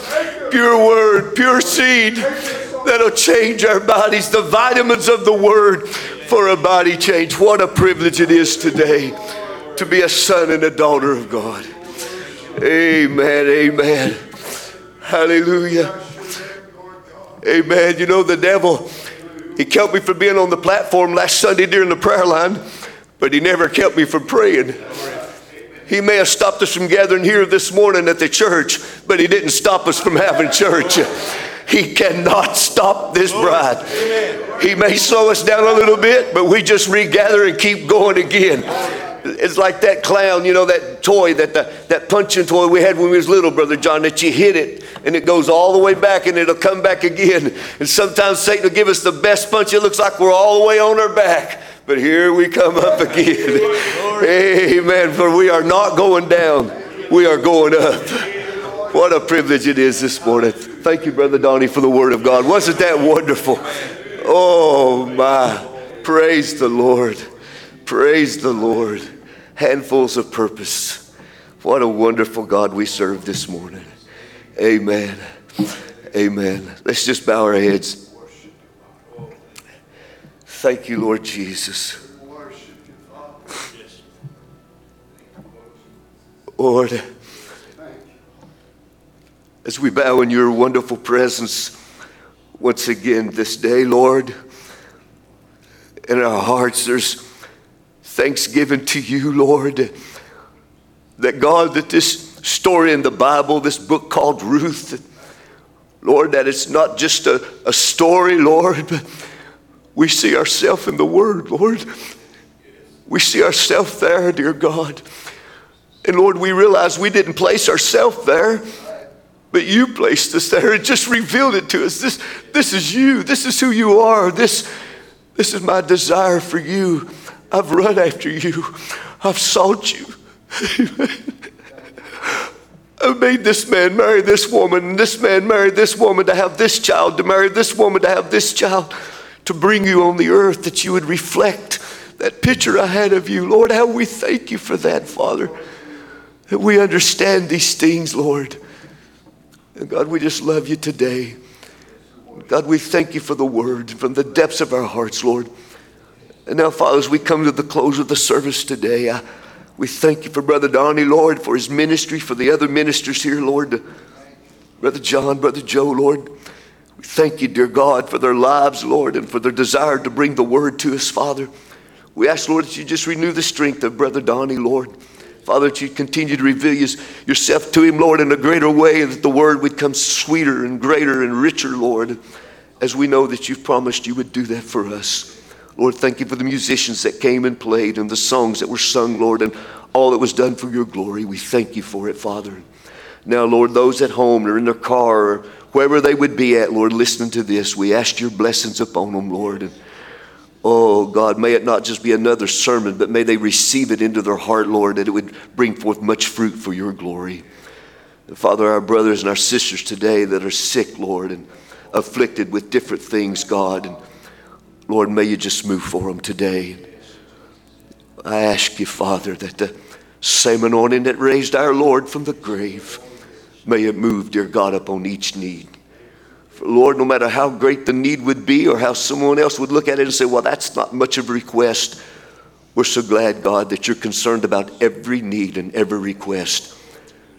pure word, pure seed that'll change our bodies, the vitamins of the word for a body change. What a privilege it is today to be a son and a daughter of God. Amen. Amen. Hallelujah. Amen. You know, the devil, he kept me from being on the platform last Sunday during the prayer line, but he never kept me from praying. He may have stopped us from gathering here this morning at the church, but he didn't stop us from having church. He cannot stop this bride. He may slow us down a little bit, but we just regather and keep going again. It's like that clown, you know, that toy, that the, that punching toy we had when we was little, Brother John, that you hit it and it goes all the way back and it'll come back again. And sometimes Satan will give us the best punch. It looks like we're all the way on our back. But here we come up again. Amen. For we are not going down, we are going up. What a privilege it is this morning. Thank you, Brother Donnie, for the word of God. Wasn't that wonderful? Oh, my. Praise the Lord. Praise the Lord. Handfuls of purpose. What a wonderful God we serve this morning. Amen. Amen. Let's just bow our heads. Thank you, Lord Jesus. Lord, as we bow in your wonderful presence once again this day, Lord, in our hearts there's thanksgiving to you, Lord, that God, that this story in the Bible, this book called Ruth, Lord, that it's not just a, a story, Lord, but we see ourselves in the Word, Lord. We see ourselves there, dear God. And Lord, we realize we didn't place ourselves there, but you placed us there and just revealed it to us. This, this is you. This is who you are. This, this is my desire for you. I've run after you. I've sought you. [laughs] I made this man marry this woman, and this man marry this woman to have this child, to marry this woman to have this child, to bring you on the earth that you would reflect that picture I had of you. Lord, how we thank you for that, Father. That we understand these things, Lord. And God, we just love you today. God, we thank you for the word from the depths of our hearts, Lord. And now, Father, as we come to the close of the service today, I, we thank you for Brother Donnie, Lord, for his ministry, for the other ministers here, Lord. Brother John, Brother Joe, Lord. We thank you, dear God, for their lives, Lord, and for their desire to bring the word to us, Father. We ask, Lord, that you just renew the strength of Brother Donnie, Lord. Father, that you continue to reveal yourself to him, Lord, in a greater way, and that the word would come sweeter and greater and richer, Lord, as we know that you've promised you would do that for us. Lord, thank you for the musicians that came and played and the songs that were sung, Lord, and all that was done for your glory. We thank you for it, Father. Now, Lord, those at home or in their car or wherever they would be at, Lord, listening to this, we ask your blessings upon them, Lord. And Oh, God, may it not just be another sermon, but may they receive it into their heart, Lord, that it would bring forth much fruit for your glory. Father, our brothers and our sisters today that are sick, Lord, and afflicted with different things, God, and Lord, may you just move for them today. I ask you, Father, that the same anointing that raised our Lord from the grave, may it move, dear God, upon each need. For Lord, no matter how great the need would be or how someone else would look at it and say, well, that's not much of a request, we're so glad, God, that you're concerned about every need and every request.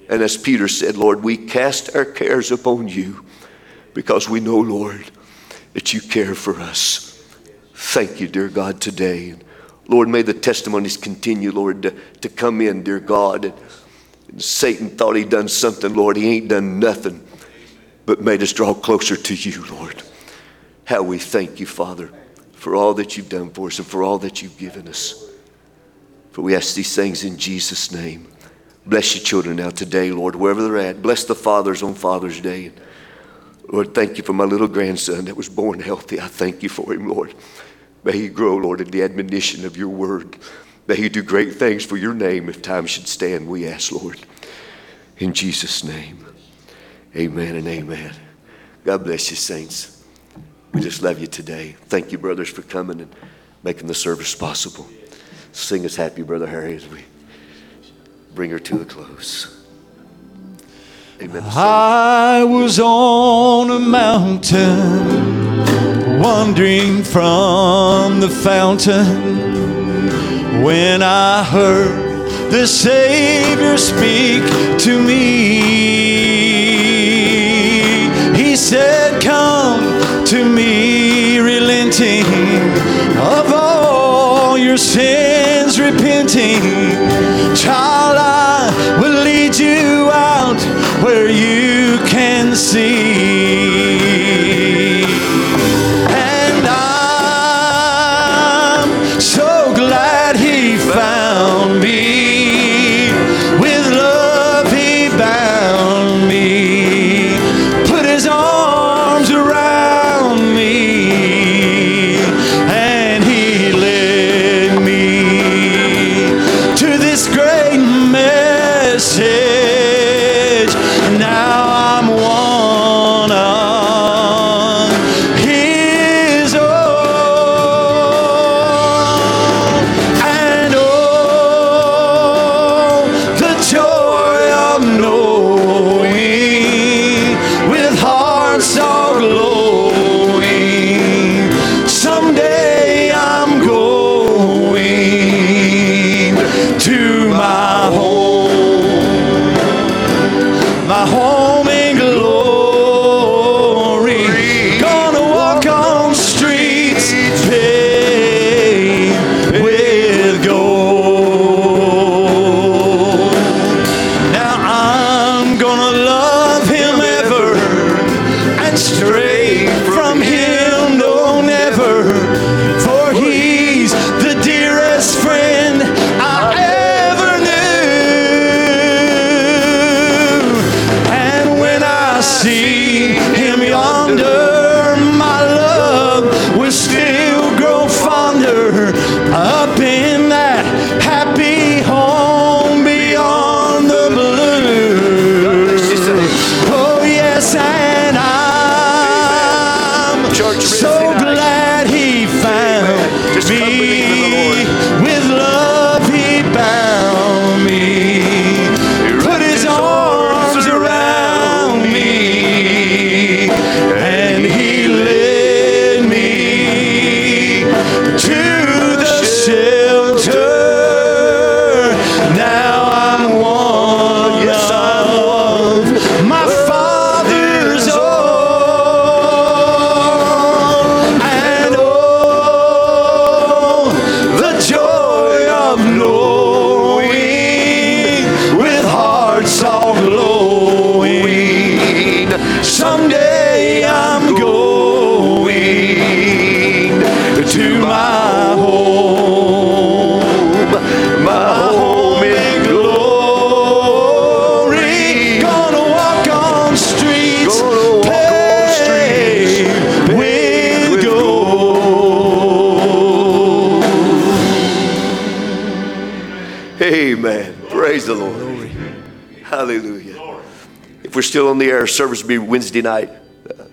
And as Peter said, Lord, we cast our cares upon you because we know, Lord, that you care for us. Thank you, dear God, today. Lord, may the testimonies continue, Lord, to, to come in, dear God. Satan thought he'd done something, Lord. He ain't done nothing but made us draw closer to you, Lord. How we thank you, Father, for all that you've done for us and for all that you've given us. For we ask these things in Jesus' name. Bless your children now today, Lord, wherever they're at. Bless the fathers on Father's Day. Lord, thank you for my little grandson that was born healthy. I thank you for him, Lord. May he grow, Lord, in the admonition of your word. May he do great things for your name if time should stand, we ask, Lord. In Jesus' name, amen and amen. God bless you, saints. We just love you today. Thank you, brothers, for coming and making the service possible. Sing us happy, Brother Harry, as we bring her to a close. Amen. I was on a mountain, wandering from the fountain, when I heard the Savior speak to me. He said, Come to me, relenting of all your sins, repenting. Child, I will lead you out where you can see. Service will be Wednesday night, uh,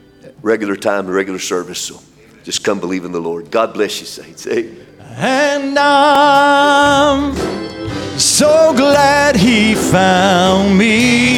regular time, regular service. So just come believe in the Lord. God bless you, saints. Amen. And I'm so glad he found me.